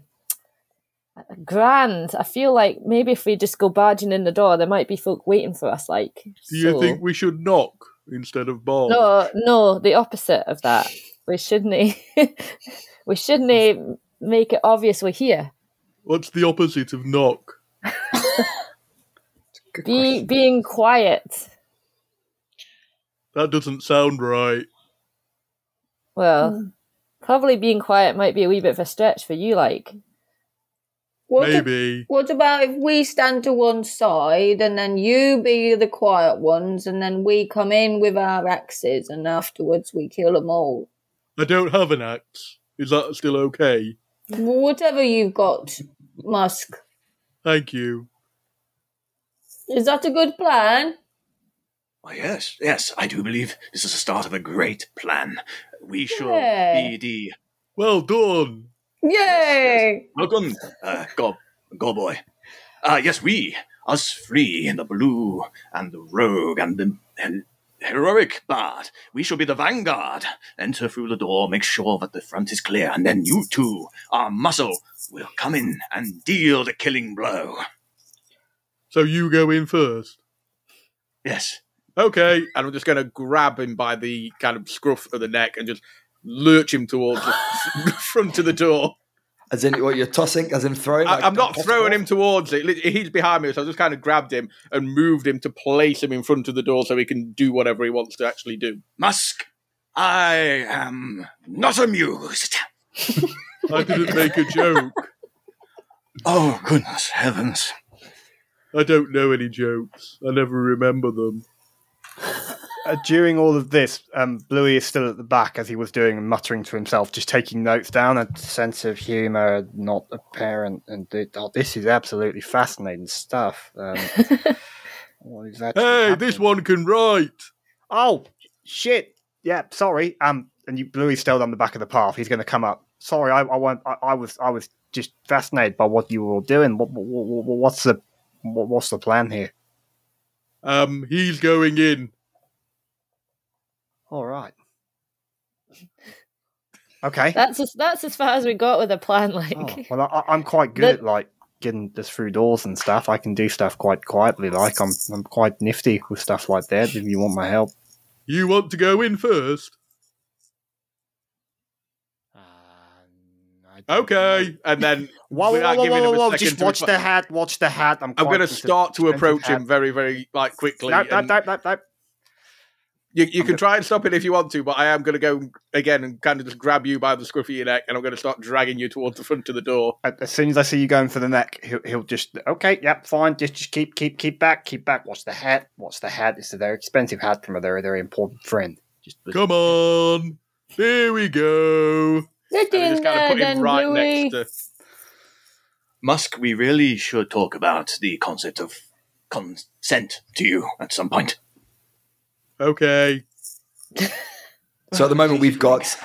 grand. I feel like maybe if we just go barging in the door, there might be folk waiting for us. Like, do you so- think we should knock instead of barge? No, no, the opposite of that. We shouldn't. *laughs* we shouldn't make it obvious we're here. What's the opposite of knock? Be question. being quiet. That doesn't sound right. Well, probably being quiet might be a wee bit of a stretch for you. Like, What, a- Maybe. what about if we stand to one side and then you be the quiet ones and then we come in with our axes and afterwards we kill them all? I don't have an axe. Is that still okay? Whatever you've got, Musk. Thank you. Is that a good plan? Oh, yes, yes, I do believe this is the start of a great plan. We shall Yeah. be the Well done. Yay! welcome, uh, go, go boy. Uh, yes, we, us free, three, the blue and the rogue and the hel- heroic bard, we shall be the vanguard. Enter through the door, make sure that the front is clear, and then you two, our muscle, will come in and deal the killing blow. So you go in first. Yes, Okay. And I'm just going to grab him by the kind of scruff of the neck and just lurch him towards the *laughs* front of the door. As in, what you're tossing, as in throwing. I, like, I'm not throwing off? him towards it. He's behind me, so I just kind of grabbed him and moved him to place him in front of the door so he can do whatever he wants to actually do. Musk, I am not amused. *laughs* I didn't make a joke. Oh, goodness heavens. I don't know any jokes. I never remember them. Uh, during all of this, um, Bluey is still at the back as he was doing and muttering to himself, just taking notes down. A sense of humour not apparent, and th- oh, this is absolutely fascinating stuff. Um, *laughs* what is that? Hey, this one can write. Oh shit! Yeah, sorry. Um, and you, Bluey's still on the back of the path. He's going to come up. Sorry, I, I, won't, I, I was, I was just fascinated by what you were all doing. What, what, what, what's the, what, what's the plan here? Um, he's going in. All right. *laughs* Okay. that's as, that's as far as we got with a plan. Like, Oh, *laughs* well, I, I'm quite good The- at like getting this through doors and stuff. I can do stuff quite quietly. Like I'm, I'm quite nifty with stuff like that. If you want my help. You want to go in first? Uh, okay. And then *laughs* Whoa, whoa, whoa, whoa, whoa, whoa! Just watch reply- the hat. Watch the hat. I'm. I'm going to start to approach hat. him very, very like quickly. No, no, and no, no, no. You, you can try and stop it if you want to, but I am going to go again and kind of just grab you by the scruff of your neck, and I'm going to start dragging you towards the front of the door. As soon as I see you going for the neck, he'll, he'll just okay, yep, fine. Just, just keep, keep, keep back, keep back. Watch the hat. Watch the hat. It's a very expensive hat from a very, very important friend. Just Come on, here we go. Get And just kind of there put him then, right Bluey. next to. Musk, we really should talk about the concept of consent to you at some point. Okay. *laughs* So at the moment, we've got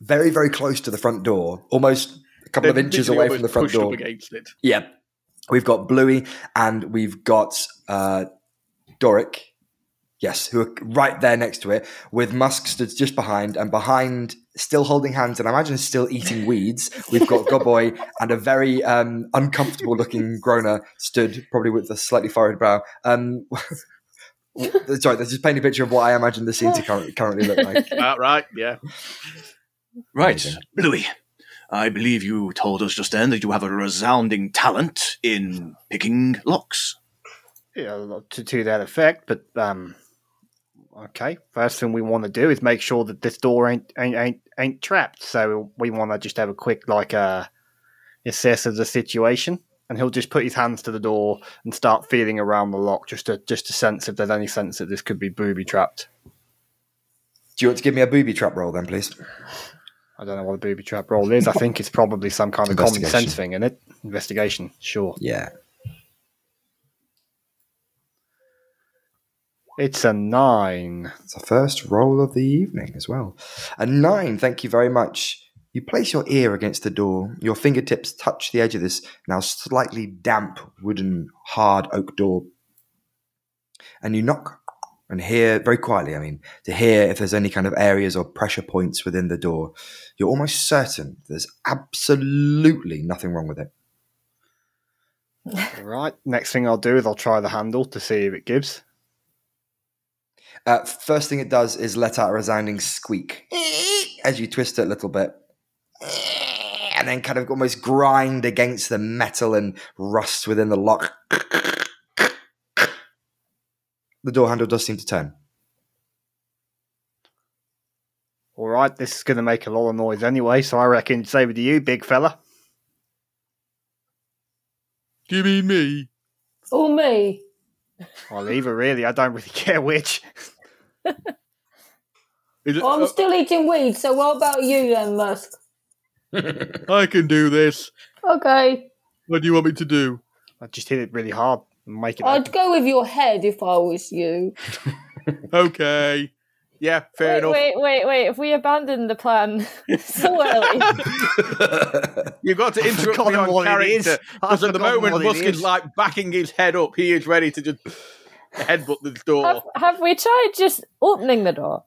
very, very close to the front door, almost a couple of They're inches away from the front door. against it. Yeah. We've got Bluey and we've got uh, Doric Yes, who are right there next to it, with Musk stood just behind, and behind, still holding hands, and I imagine still eating *laughs* weeds. We've got Gobboy and a very um, uncomfortable looking Grona stood, probably with a slightly furrowed brow. Um, sorry, that's just painting a picture of what I imagine the scene to currently, currently look like. Uh, *laughs* right, yeah. Right, Bluey. I believe you told us just then that you have a resounding talent in picking locks. Yeah, to, to that effect. But um, okay. First thing we want to do is make sure that this door ain't ain't ain't, ain't trapped. So we want to just have a quick like uh, assess of the situation, and he'll just put his hands to the door and start feeling around the lock, just to just to sense if there's any sense that this could be booby trapped. Do you want to give me a booby trap roll then, please? I don't know what a booby trap roll is. I think it's probably some kind of common sense thing in it. Investigation, sure. Yeah. It's a nine. It's the first roll of the evening as well. A nine, thank you very much. You place your ear against the door. Your fingertips touch the edge of this now slightly damp wooden hard oak door. And you knock and hear very quietly, I mean, to hear if there's any kind of areas or pressure points within the door. You're almost certain there's absolutely nothing wrong with it. *laughs* right. Next thing I'll do is I'll try the handle to see if it gives. Uh, first thing it does is let out a resounding squeak as you twist it a little bit. And then kind of almost grind against the metal and rust within the lock. The door handle does seem to turn. All right. This is going to make a lot of noise anyway, so I reckon it's over to you, big fella. Do you mean me? Or me. *laughs* Well, either really. I don't really *laughs* care which. It, Well, I'm uh, still eating weed, so what about you then, Musk? *laughs* I can do this. Okay. What do you want me to do? I just hit it really hard and make it. I'd open. go with your head if I was you. *laughs* Okay. Yeah, fair wait, enough. wait, wait, wait. If we abandon the plan *laughs* so early, You've got to interrupt me forgotten on what character. Because at the moment, what Musk is is. like backing his head up. He is ready to just headbutt the door. have, have we tried just opening the door?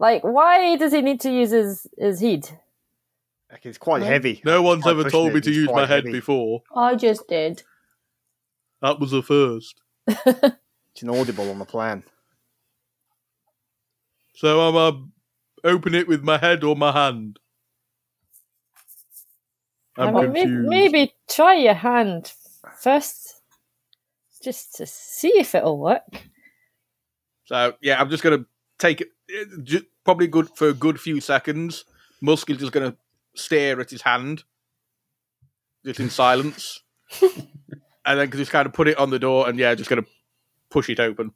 Like, why does he need to use his his heat? Like, It's quite heavy. No one's ever told it, me to it's use my quite head heavy. before. I just did. That was the first. It's inaudible on the plan. So I'm uh, open it with my head or my hand. I'm I mean, confused. maybe try your hand first, just to see if it'll work. So yeah, I'm just gonna take it. uh, Probably good for a good few seconds. Musk is just gonna stare at his hand, just in silence, *laughs* and then just kind of put it on the door, and yeah, just gonna push it open.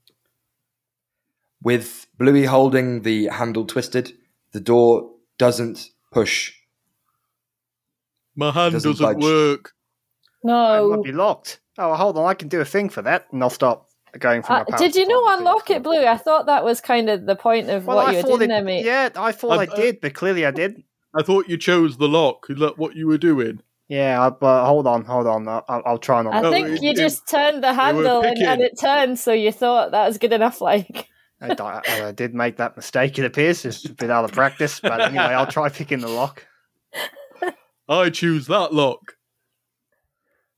With Bluey holding the handle twisted, the door doesn't push. My hand Doesn't doesn't, budge. work. It No. might be locked. Oh, hold on. I can do a thing for that, and I'll stop going from Uh, my power did you supply not to unlock things. it, Blue? I thought that was kind of the point of Well, what I you were thought doing it, there, mate. Yeah, I thought I, I- uh, did, but clearly I did. I thought you chose the lock. Is that what you were doing? Yeah, but hold on, hold on. I'll, I'll I'll try not. I No, think you it- just turned the handle and, and it turned, so you thought that was good enough. Like, I, I, I did make that mistake. It appears it's a bit out of practice, but anyway, I'll try picking the lock. *laughs* I choose that lock.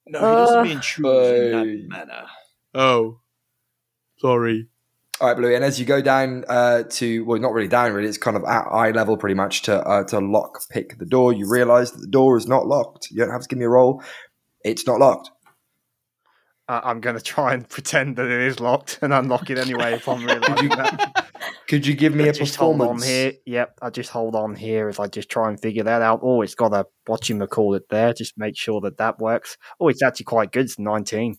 No, he doesn't Uh, mean choose in that manner. Oh, sorry. All right, Bluey. And as you go down uh, to, well, not really down, really, it's kind of at eye level pretty much to uh, to lock pick the door. You realize that the door is not locked. You don't have to give me a roll. It's not locked. I, I'm going to try and pretend that it is locked and unlock it anyway if I'm realizing that. Could you give me a just hold on here. Yep, I just hold on here as I just try and figure that out. Oh, it's got a what you call it there. Just make sure that that works. Oh, it's actually quite good. It's 19.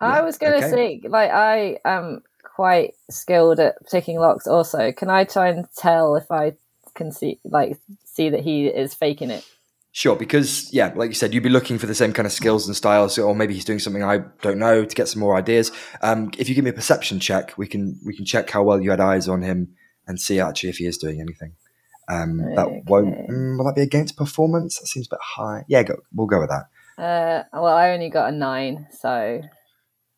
I was going to okay. say, like, I am quite skilled at picking locks. Also, can I try and tell if I can see, like, see that he is faking it? Sure, because yeah, like you said, you'd be looking for the same kind of skills and styles, or maybe he's doing something I don't know to get some more ideas. Um, if you give me a perception check, we can we can check how well you had eyes on him and see actually if he is doing anything. Um, That won't. Mm, will that be against performance? That seems a bit high. Yeah, go. We'll go with that. Uh, well, I only got a nine, so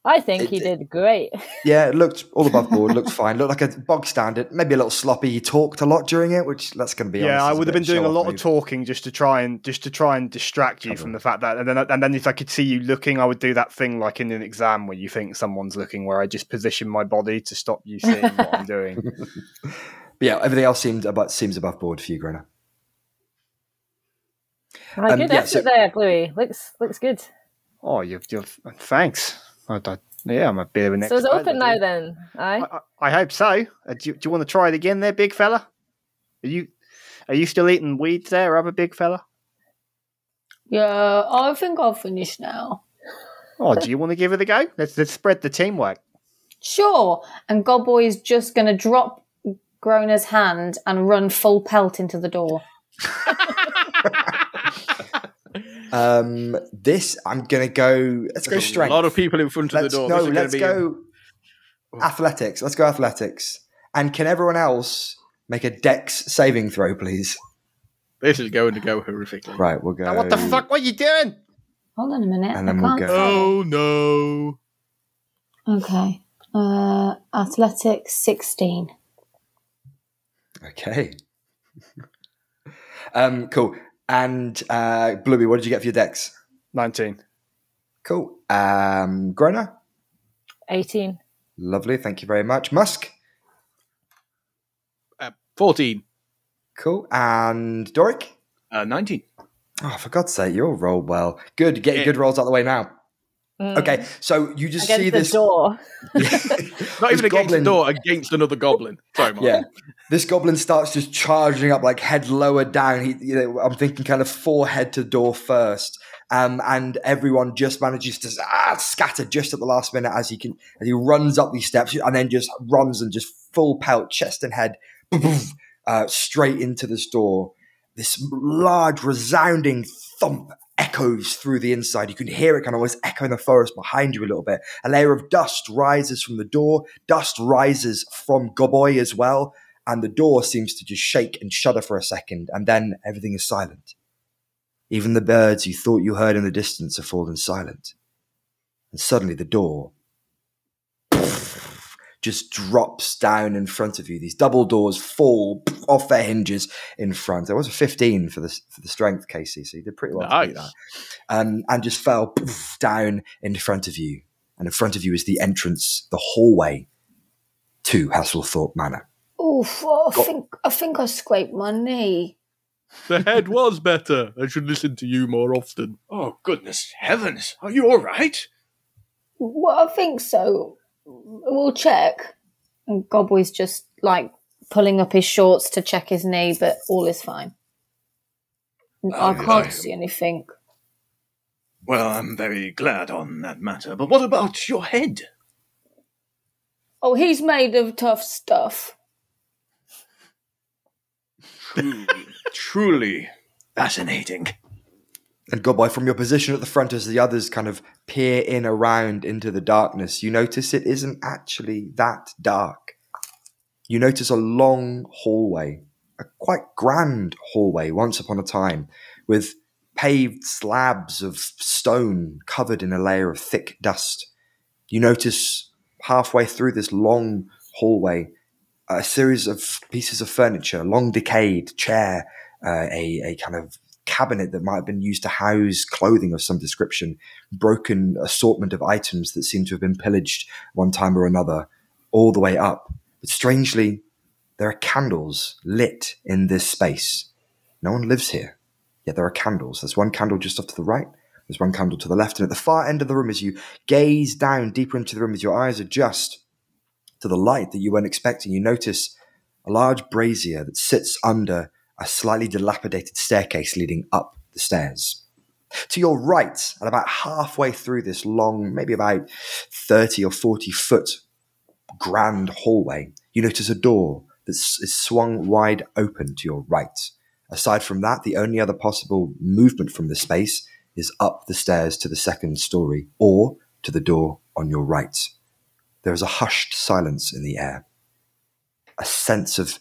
I think It- he did great. *laughs* Yeah, it looked all above board, looked fine. Looked like a bog standard, maybe a little sloppy. He talked a lot during it, which that's going to be yeah, honest, I would have been doing a lot move. of talking just to try and just to try and distract you from the fact that, and then and then if I could see you looking, I would do that thing like in an exam where you think someone's looking, where I just position my body to stop you seeing what I'm doing. *laughs* But yeah, everything else seemed about seems above board for you, Grona. My Um, good yeah, effort so- there, Bluey. Looks looks good. Oh, you've, you've thanks. I, I, yeah, I'm a bit of an So it's expert, open I now do. then. Aye. I, I, I hope so. Uh, do, you, do you want to try it again, there, big fella? Are you are you still eating weeds there, other big fella? Yeah, I think I'll finish now. Oh, do you want to give it a go? Let's let's spread the teamwork. Sure. And Gobboy is just going to drop Grona's hand and run full pelt into the door. *laughs* Um, this I'm gonna go. Let's go There's strength. A lot of people in front of let's, the door. No, This let's be- go athletics. Let's go athletics. And can everyone else make a Dex saving throw, please? This is going to go horrifically. Right, we'll go. Now, what the fuck? What are you doing? Hold on a minute. And I then we'll can't go- Oh no! Okay. Uh, athletics 16. Okay. *laughs* um, cool. And uh, Bluey, what did you get for your Dex? Nineteen. Cool. Um, Grona, 18. lovely. Thank you very much. Musk, Uh, Fourteen. cool. And Doric. Uh, 19. Oh, for God's sake, you all rolled well. Good. Get your Yeah. good rolls out of the way now. Mm. Okay, so you just Against see the this. door. *laughs* Not This even against goblin- the door, against another goblin. Sorry, Mark. Yeah, this goblin starts just charging up, like head lower down. He, you know, I'm thinking kind of forehead to door first, um, and everyone just manages to ah, scatter just at the last minute as he can as he runs up these steps and then just runs and just full pelt, chest and head, *laughs* uh, straight into this door. This large, resounding thump echoes through the inside. You can hear it kind of almost echo in the forest behind you a little bit. A layer of dust rises from the door. Dust rises from Gobboy as well. And the door seems to just shake and shudder for a second. And then everything is silent. Even the birds you thought you heard in the distance have fallen silent. And suddenly the door just drops down in front of you. These double doors fall off their hinges in front. There was a 15 for the, for the strength, Casey, so you did pretty well to beat that. Um, and just fell poof, down in front of you. And in front of you is the entrance, the hallway to Hesselthorpe Manor. Oof, oh, I think I think I scraped my knee. The head was better. I should listen to you more often. Oh, goodness heavens. Are you all right? Well, I think so. We'll check. And Gobboy's just like pulling up his shorts to check his knee, but all is fine. I Oh, can't I- see anything. Well, I'm very glad on that matter. But what about your head? Oh, he's made of tough stuff. Truly, truly fascinating. And Gobboy, from your position at the front as the others kind of peer in around into the darkness, you notice it isn't actually that dark. You notice a long hallway, a quite grand hallway once upon a time, with paved slabs of stone covered in a layer of thick dust. You notice halfway through this long hallway a series of pieces of furniture, long decayed chair, uh, a, a kind of cabinet that might have been used to house clothing of some description, broken assortment of items that seem to have been pillaged one time or another, all the way up. But strangely, there are candles lit in this space. No one lives here, yet there are candles. There's one candle just off to the right. There's one candle to the left, and at the far end of the room, as you gaze down deeper into the room, as your eyes adjust to the light that you weren't expecting, you notice a large brazier that sits under a slightly dilapidated staircase leading up the stairs. To your right, and about halfway through this long, maybe about 30 or 40 foot grand hallway, you notice a door that is swung wide open to your right. Aside from that, the only other possible movement from the space is up the stairs to the second story or to the door on your right. There is a hushed silence in the air, a sense of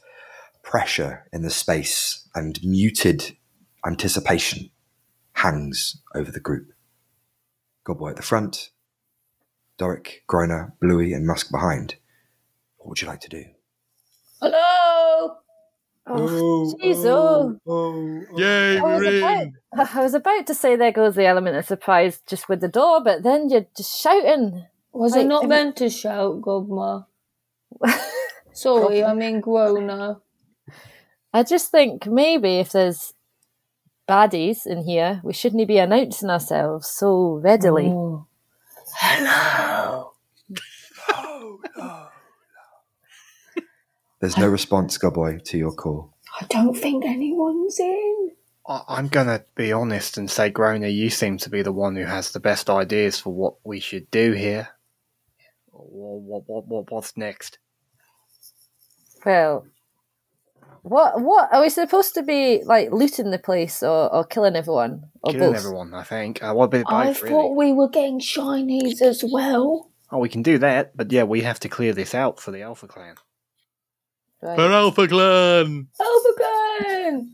pressure in the space and muted anticipation hangs over the group. Gobboy at the front, Doric, Grona, Bluey, and Musk behind. What would you like to do? Hello. Oh, oh jeez, oh. oh. oh Yay, I was, we're about. I was about to say there goes the element of surprise just with the door, but then you're just shouting. Was I Like, not I mean- meant to shout, Godma? *laughs* Sorry, I mean Grona. I just think maybe if there's baddies in here, we shouldn't be announcing ourselves so readily. Oh. Hello. There's no response, Gobboy, to your call. I don't think anyone's in. I- I'm gonna be honest and say, Grona, you seem to be the one who has the best ideas for what we should do here. What, what, what, what what's next? Well, what what are we supposed to be like looting the place or, or killing everyone or Killing both? everyone, I think. Uh, what a bit of I both, thought really. we were getting shinies as well. Oh, we can do that, but yeah, we have to clear this out for the Alpha Clan. Right. For Alpha Clan! Overgun!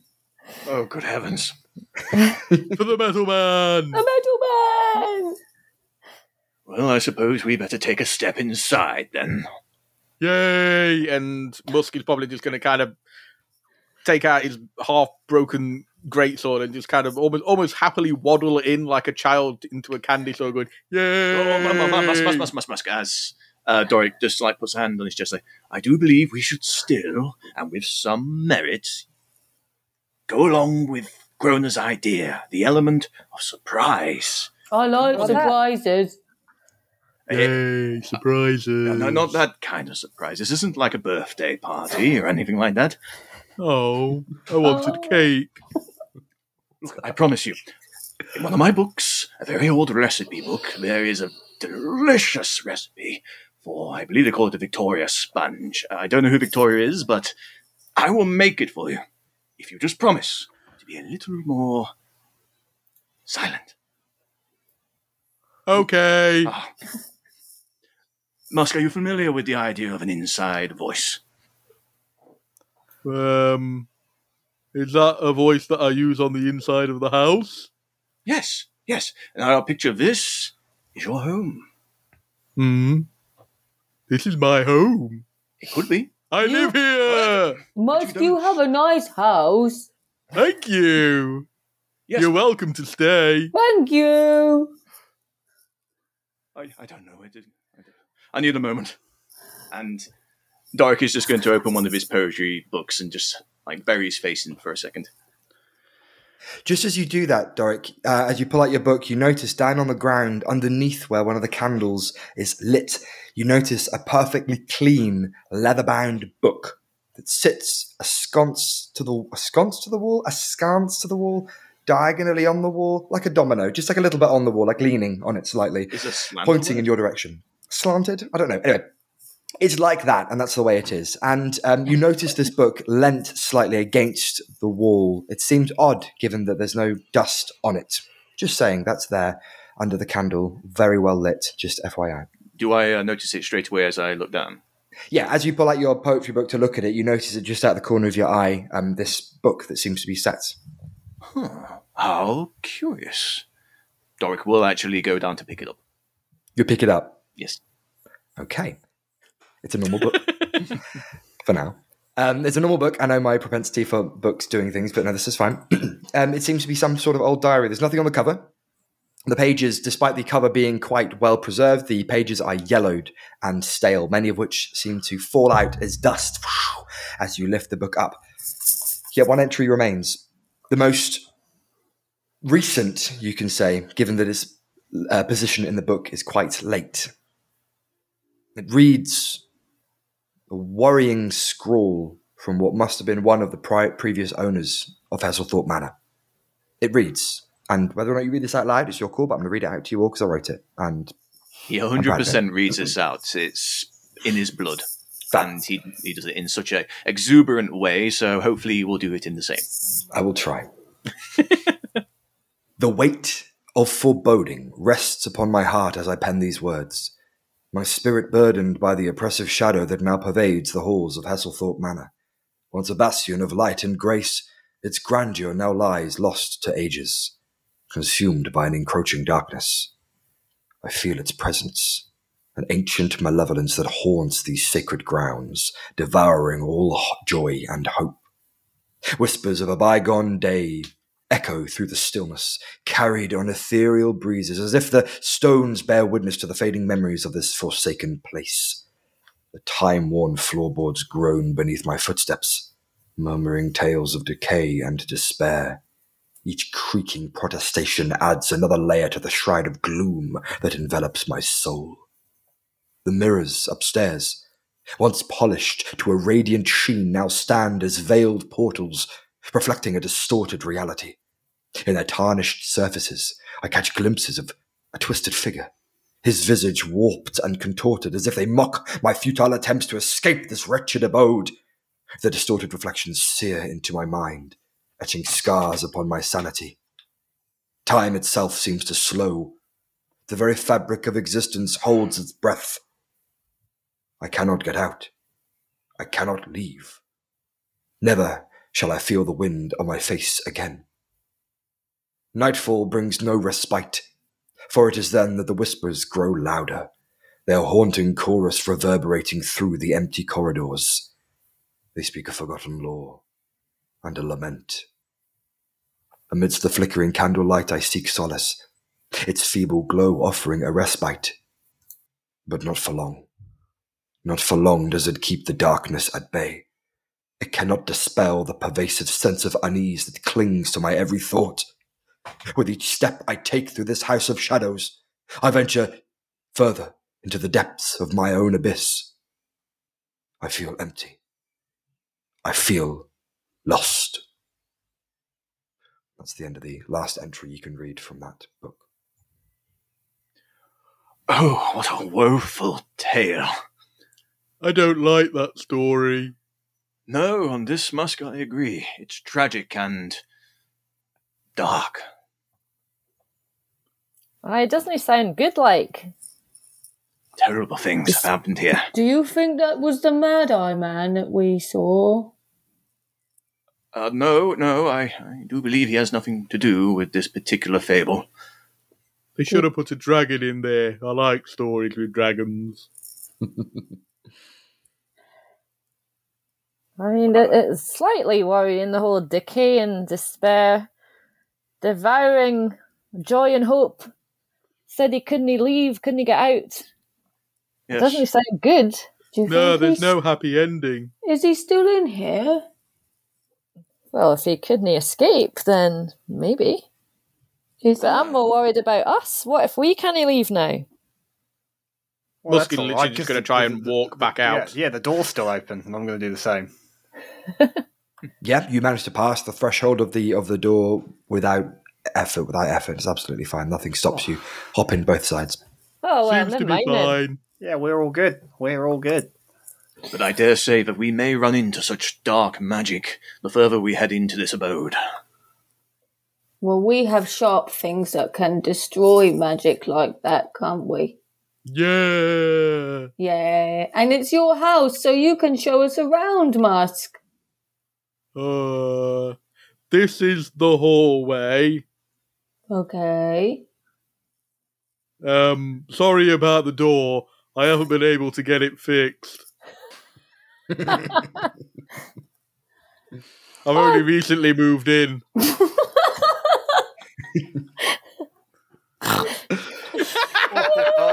Oh, good heavens. For the Metal Man! A metal man! Well, I suppose we better take a step inside then. Yay! And Musk is probably just going to kind of take out his half broken greatsword and just kind of almost almost happily waddle in like a child into a candy store going, Yeah, Oh, mu- mu- mu- musk, musk, musk, musk, musk, as uh, Doric just like puts a hand on his chest, like, I do believe we should still, and with some merit, go along with Grona's idea, the element of surprise. I like Well, that- surprises. Yay! Surprises! No, no, not that kind of surprise. This isn't like a birthday party or anything like that. Oh, I wanted Oh. cake. I promise you, in one of my books, a very old recipe book, there is a delicious recipe for, I believe they call it a Victoria sponge. I don't know who Victoria is, but I will make it for you if you just promise to be a little more silent. Okay. Ah. Musk, are you familiar with the idea of an inside voice? Um, is that a voice that I use on the inside of the house? Yes, yes. And I'll picture this is your home. Hmm. This is my home. It could be. I You- live here. Must don't- you have a nice house? Thank you. Yes. You're welcome to stay. Thank you. I, I don't know. I, did, I, don't- I need a moment. And Doric is just going to open one of his poetry books and just like bury his face in for a second. Just as you do that, Doric, uh, as you pull out your book, you notice down on the ground, underneath where one of the candles is lit, you notice a perfectly clean, leather-bound book that sits ensconced to the ensconced to the wall, askance to the wall, diagonally on the wall, like a domino, just like a little bit on the wall, like leaning on it slightly, Is a slant pointing in your direction. Slanted? I don't know. Anyway, it's like that, and that's the way it is. And um, you notice this book leant slightly against the wall. It seemed odd, given that there's no dust on it. Just saying, that's there under the candle, very well lit. Just FYI. Do I uh, notice it straight away as I look down? Yeah, as you pull out your poetry book to look at it, you notice it just out the corner of your eye. Um, this book that seems to be set. Huh. How curious. Doric will actually go down to pick it up. You pick it up. Yes. Okay. It's a normal book *laughs* for now. Um, it's a normal book. I know my propensity for books doing things, but no, this is fine. *clears throat* um, it seems to be some sort of old diary. There's nothing on the cover. The pages, despite the cover being quite well preserved, the pages are yellowed and stale, many of which seem to fall out as dust as you lift the book up. Yet one entry remains. The most recent, you can say, given that its uh, position in the book is quite late. It reads a worrying scrawl from what must have been one of the pri- previous owners of Hesselthorpe Manor. It reads, and whether or not you read this out loud, it's your call, but I'm going to read it out to you all because I wrote it. And He 100% reads this out. It's in his blood. And he, he does it in such a exuberant way, so hopefully he will do it in the same. I will try. *laughs* the weight of foreboding rests upon my heart as I pen these words, my spirit burdened by the oppressive shadow that now pervades the halls of Hesselthorpe Manor. Once a bastion of light and grace, its grandeur now lies lost to ages, consumed by an encroaching darkness. I feel its presence, an ancient malevolence that haunts these sacred grounds, devouring all joy and hope. Whispers of a bygone day echo through the stillness, carried on ethereal breezes, as if the stones bear witness to the fading memories of this forsaken place. The time worn floorboards groan beneath my footsteps, murmuring tales of decay and despair. Each creaking protestation adds another layer to the shroud of gloom that envelops my soul. The mirrors upstairs, once polished to a radiant sheen, now stand as veiled portals, reflecting a distorted reality. In their tarnished surfaces, I catch glimpses of a twisted figure, his visage warped and contorted as if they mock my futile attempts to escape this wretched abode. The distorted reflections sear into my mind, etching scars upon my sanity. Time itself seems to slow. The very fabric of existence holds its breath. I cannot get out. I cannot leave. Never shall I feel the wind on my face again. Nightfall brings no respite, for it is then that the whispers grow louder, their haunting chorus reverberating through the empty corridors. They speak a forgotten lore and a lament. Amidst the flickering candlelight, I seek solace, its feeble glow offering a respite. But not for long. Not for long does it keep the darkness at bay. It cannot dispel the pervasive sense of unease that clings to my every thought. With each step I take through this house of shadows, I venture further into the depths of my own abyss. I feel empty. I feel lost. That's the end of the last entry you can read from that book. Oh, what a woeful tale. I don't like that story. No, on this musk I agree. It's tragic and dark. Why, it doesn't he sound good like? Terrible things have happened here. Do you think that was the Mad Eye man that we saw? Uh, no, no, I, I do believe he has nothing to do with this particular fable. They should have put a dragon in there. I like stories with dragons. *laughs* I mean, it's uh, slightly worrying the whole decay and despair, devouring joy and hope. Said he couldn't he leave, couldn't he get out? Yes. Doesn't he sound good? Do you No, think there's no happy ending. Is he still in here? Well, if he couldn't escape, then maybe. Is But I'm more worried about us. What if we can't leave now? Well, Muskin that's literally right, just 'cause gonna try and walk the- back yeah, out. Yeah, the door's still open, and I'm going to do the same. Yeah, you managed to pass the threshold of the of the door without effort. Without effort, it's absolutely fine. Nothing stops you. Oh. Hop in both sides. Oh, well, Seems never to be mind then. fine. Yeah, we're all good. We're all good. But I dare say that we may run into such dark magic the further we head into this abode. Well, we have sharp things that can destroy magic like that, can't we? Yeah. Yeah, and it's your house, so you can show us around, Musk. Uh, this is the hallway. Okay. Um, sorry about the door. I haven't been able to get it fixed. *laughs* I've only recently moved in. oh,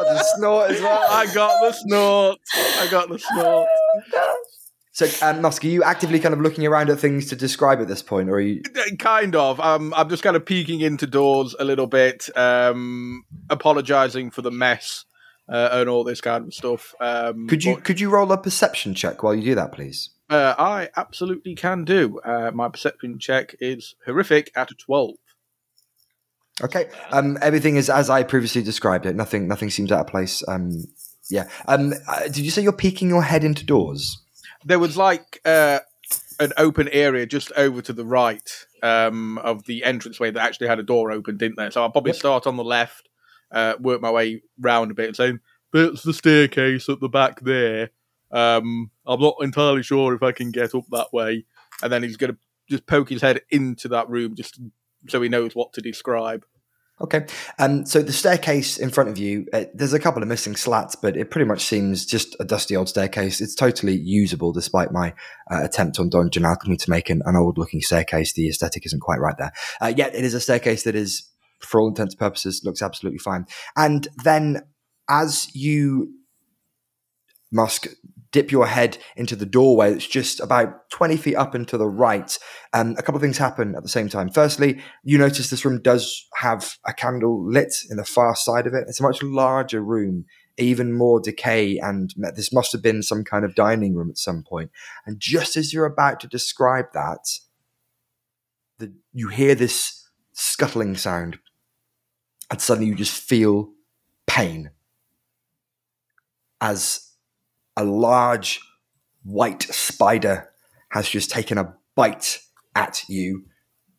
the snort as well. I got the snort. I got the snort. So, um, Musk, are you actively kind of looking around at things to describe at this point, or are you? Kind of. Um, I'm just kind of peeking into doors a little bit, um, apologizing for the mess uh, and all this kind of stuff. Um, Could you but, could you roll a perception check while you do that, please? uh, I absolutely can do. Uh, my perception check is horrific at a 12. Okay. Um, everything is as I previously described it. Nothing nothing seems out of place. Um, yeah. Um, uh, did you say you're peeking your head into doors? There was like uh, an open area just over to the right um, of the entranceway that actually had a door open, didn't there? So I'll probably start on the left, uh, work my way round a bit and say, that's the staircase at the back there. Um, I'm not entirely sure if I can get up that way. And then he's going to just poke his head into that room just so he knows what to describe. Okay. Um, so the staircase in front of you, uh, there's a couple of missing slats, but it pretty much seems just a dusty old staircase. It's totally usable despite my uh, attempt on Dungeon Alchemy to make an, an old looking staircase. The aesthetic isn't quite right there. Uh, yet it is a staircase that is, for all intents and purposes, looks absolutely fine. And then as you, Musk, dip your head into the doorway that's just about 20 feet up and to the right, um, a couple of things happen at the same time. Firstly, you notice this room does have a candle lit in the far side of it. It's a much larger room, even more decay, and this must have been some kind of dining room at some point. And just as you're about to describe that, the, you hear this scuttling sound, and suddenly you just feel pain as a large white spider has just taken a bite at you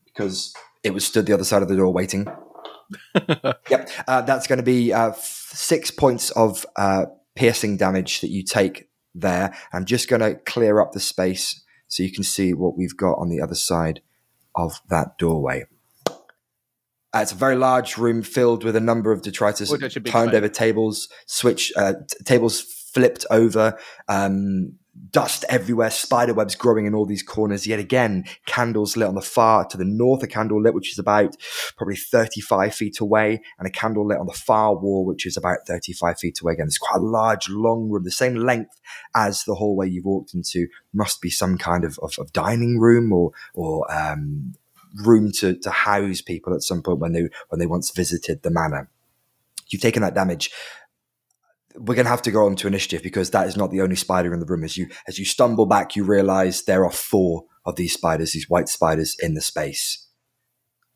because it was stood the other side of the door waiting. *laughs* yep, uh, that's going to be uh, f- six points of uh, piercing damage that you take there. I'm just going to clear up the space so you can see what we've got on the other side of that doorway. Uh, it's a very large room filled with a number of detritus that's a big turned over tables, switch uh, t- tables flipped over, um, dust everywhere, spider webs growing in all these corners. Yet again, candles lit on the far to the north, a candle lit which is about probably 35 feet away, and a candle lit on the far wall which is about 35 feet away. Again, it's quite a large, long room, the same length as the hallway you've walked into. Must be some kind of, of, of dining room or or um, room to, to house people at some point when they when they once visited the manor. You've taken that damage we're going to have to go on to initiative because that is not the only spider in the room. As you as you stumble back, you realize there are four of these spiders, these white spiders in the space.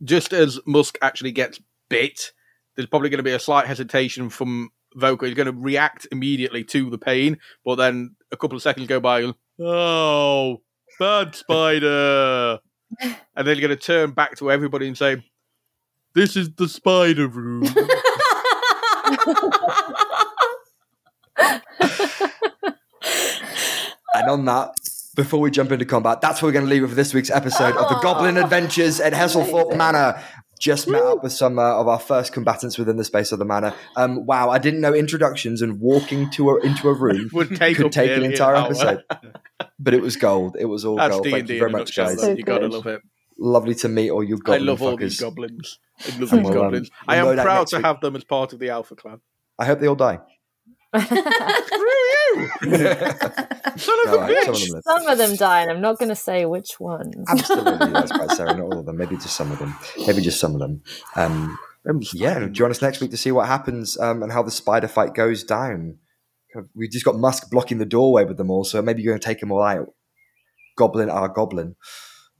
Just as Musk actually gets bit, there's probably going to be a slight hesitation from Voka. He's going to react immediately to the pain, but then a couple of seconds go by. Oh, bad spider! *laughs* and then he's going to turn back to everybody and say, "This is the spider room." *laughs* And on that, before we jump into combat, that's where we're going to leave it for this week's episode of the Goblin Adventures at Hesselthorpe Manor. Just met up with some uh, of our first combatants within the space of the manor. Um, wow, I didn't know introductions and walking to a, into a room *laughs* Would take could take an entire hour. episode. *laughs* But it was gold. It was all That's gold. D Thank and you D very in a much, guys. though. You gotta love it. Lovely to meet all you I goblin love all fuckers. these goblins. I love And these we'll, um, goblins. we'll I am proud to week. have them as part of the Alpha Clan. I hope they all die. Screw you! Son of No, a I- some of bitch! them live. Some of them die, and I'm not going to say which ones. Absolutely, *laughs* that's right, Sarah. Not all of them. Maybe just some of them. Maybe just some of them. Um, yeah, join us next week to see what happens um, and how the spider fight goes down. We just got Musk blocking the doorway with them all, so maybe you're going to take them all out. Goblin, our goblin.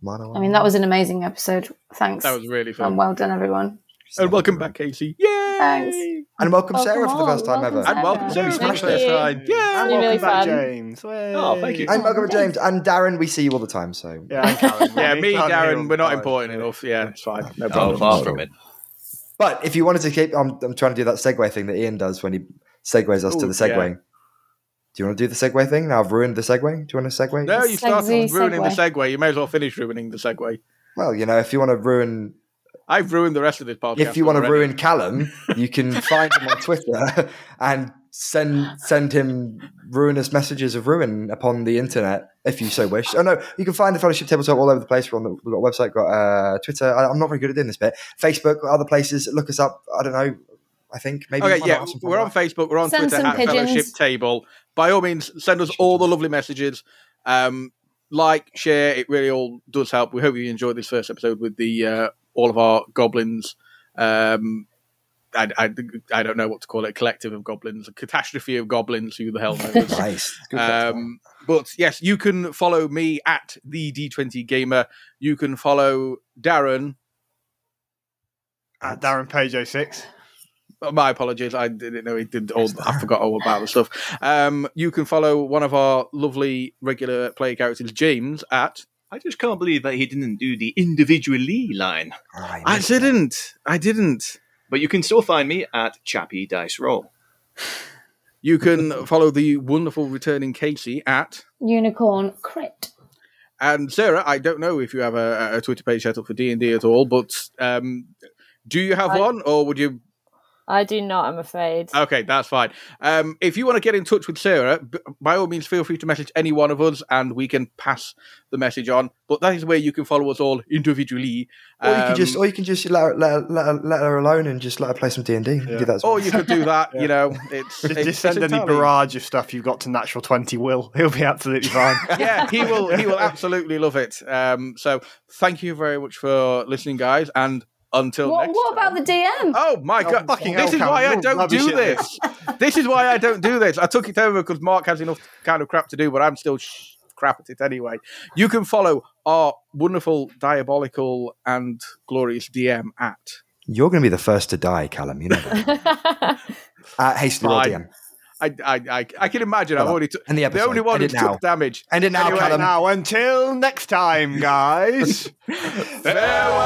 Mano, I mean, that was an amazing episode. Thanks. That was really fun. and well done, everyone. And welcome back, Casey. Yay! Thanks. and welcome, Welcome Sarah for the first time welcome, ever. And welcome Sarah. to Thank Smash you. this time. And Yay! Really, welcome really back, fun. James. Oh, thank you. And welcome, James and Darren. We see you all the time, so Yeah, and Karen. Yeah, me, Can't hear all Darren, we're not time. important enough. Yeah, it's fine. No Oh, problem. far from it. But if you wanted to keep, I'm, I'm trying to do that segue thing that Ian does when he segues us to the segue. yeah. Do you want to do the segue thing? Now I've ruined the segue. Do you want to segue? No, you started Sexy ruining the segue. segue. You may as well finish ruining the segue. Well, you know, if you want to ruin, I've ruined the rest of this podcast. if you want to ruin Callum, you can *laughs* find him on Twitter and send send him ruinous messages of ruin upon the internet if you so wish. Oh no, you can find the Fellowship Tabletop all over the place. We're on the, we've got a website, got uh, Twitter. I, I'm not very good at doing this bit. Facebook, other places. Look us up. I don't know. I think maybe. Okay, yeah, not have some fun we're with on Facebook, we're on Send Twitter some at Fellowship pigeons. Table. By all means, send us all the lovely messages. Um, like, share, it really all does help. We hope you enjoyed this first episode with the uh, all of our goblins. Um, I, I, I don't know what to call it, a collective of goblins, a catastrophe of goblins, who the hell knows. *laughs* Nice. Good Um, but yes, you can follow me at the D20 Gamer. You can follow Darren. At Darren Page 06. oh, My apologies, I didn't know he did all. I forgot all about the stuff. Um, you can follow one of our lovely regular player characters, James, at. I just can't believe that he didn't do the individually line. Right, I missed that. didn't. I didn't. But you can still find me at Chappy Dice Roll. You can follow the wonderful returning Casey at. Unicorn crit. And Sarah, I don't know if you have a, a Twitter page set up for D and D at all, but um, Do you have I- one, or would you? I do not, I'm afraid. Okay, that's fine. Um, if you want to get in touch with Sarah, b- by all means, feel free to message any one of us, and we can pass the message on. But that is where you can follow us all individually. Or you can just, Um, or you can just let her, let, her, let, her, let her alone and just let her play some D and D. Do that. Well. or you could do that. *laughs* You know, it's, Just, it's just send it's any entirely- barrage of stuff you've got to natural twenty. Will *laughs* he'll be absolutely fine. *laughs* yeah, he will. He will absolutely love it. Um, so thank you very much for listening, guys, and until What, next. what about the DM? Oh my Oh, god! fucking this hell, is why I don't do at this. this is why I don't do this. I took it over because Mark has enough kind of crap to do, but I'm still sh- crap at it anyway. You can follow our wonderful, diabolical, and glorious DM at. You're going to be the first to die, Callum. You know that. *laughs* uh, hastily roll DM. I, I, I, I can imagine. I've Shut up. already took End the the only one End who it now. took damage. End it now, Anyway, Callum. now, until next time, *laughs* guys. Farewell.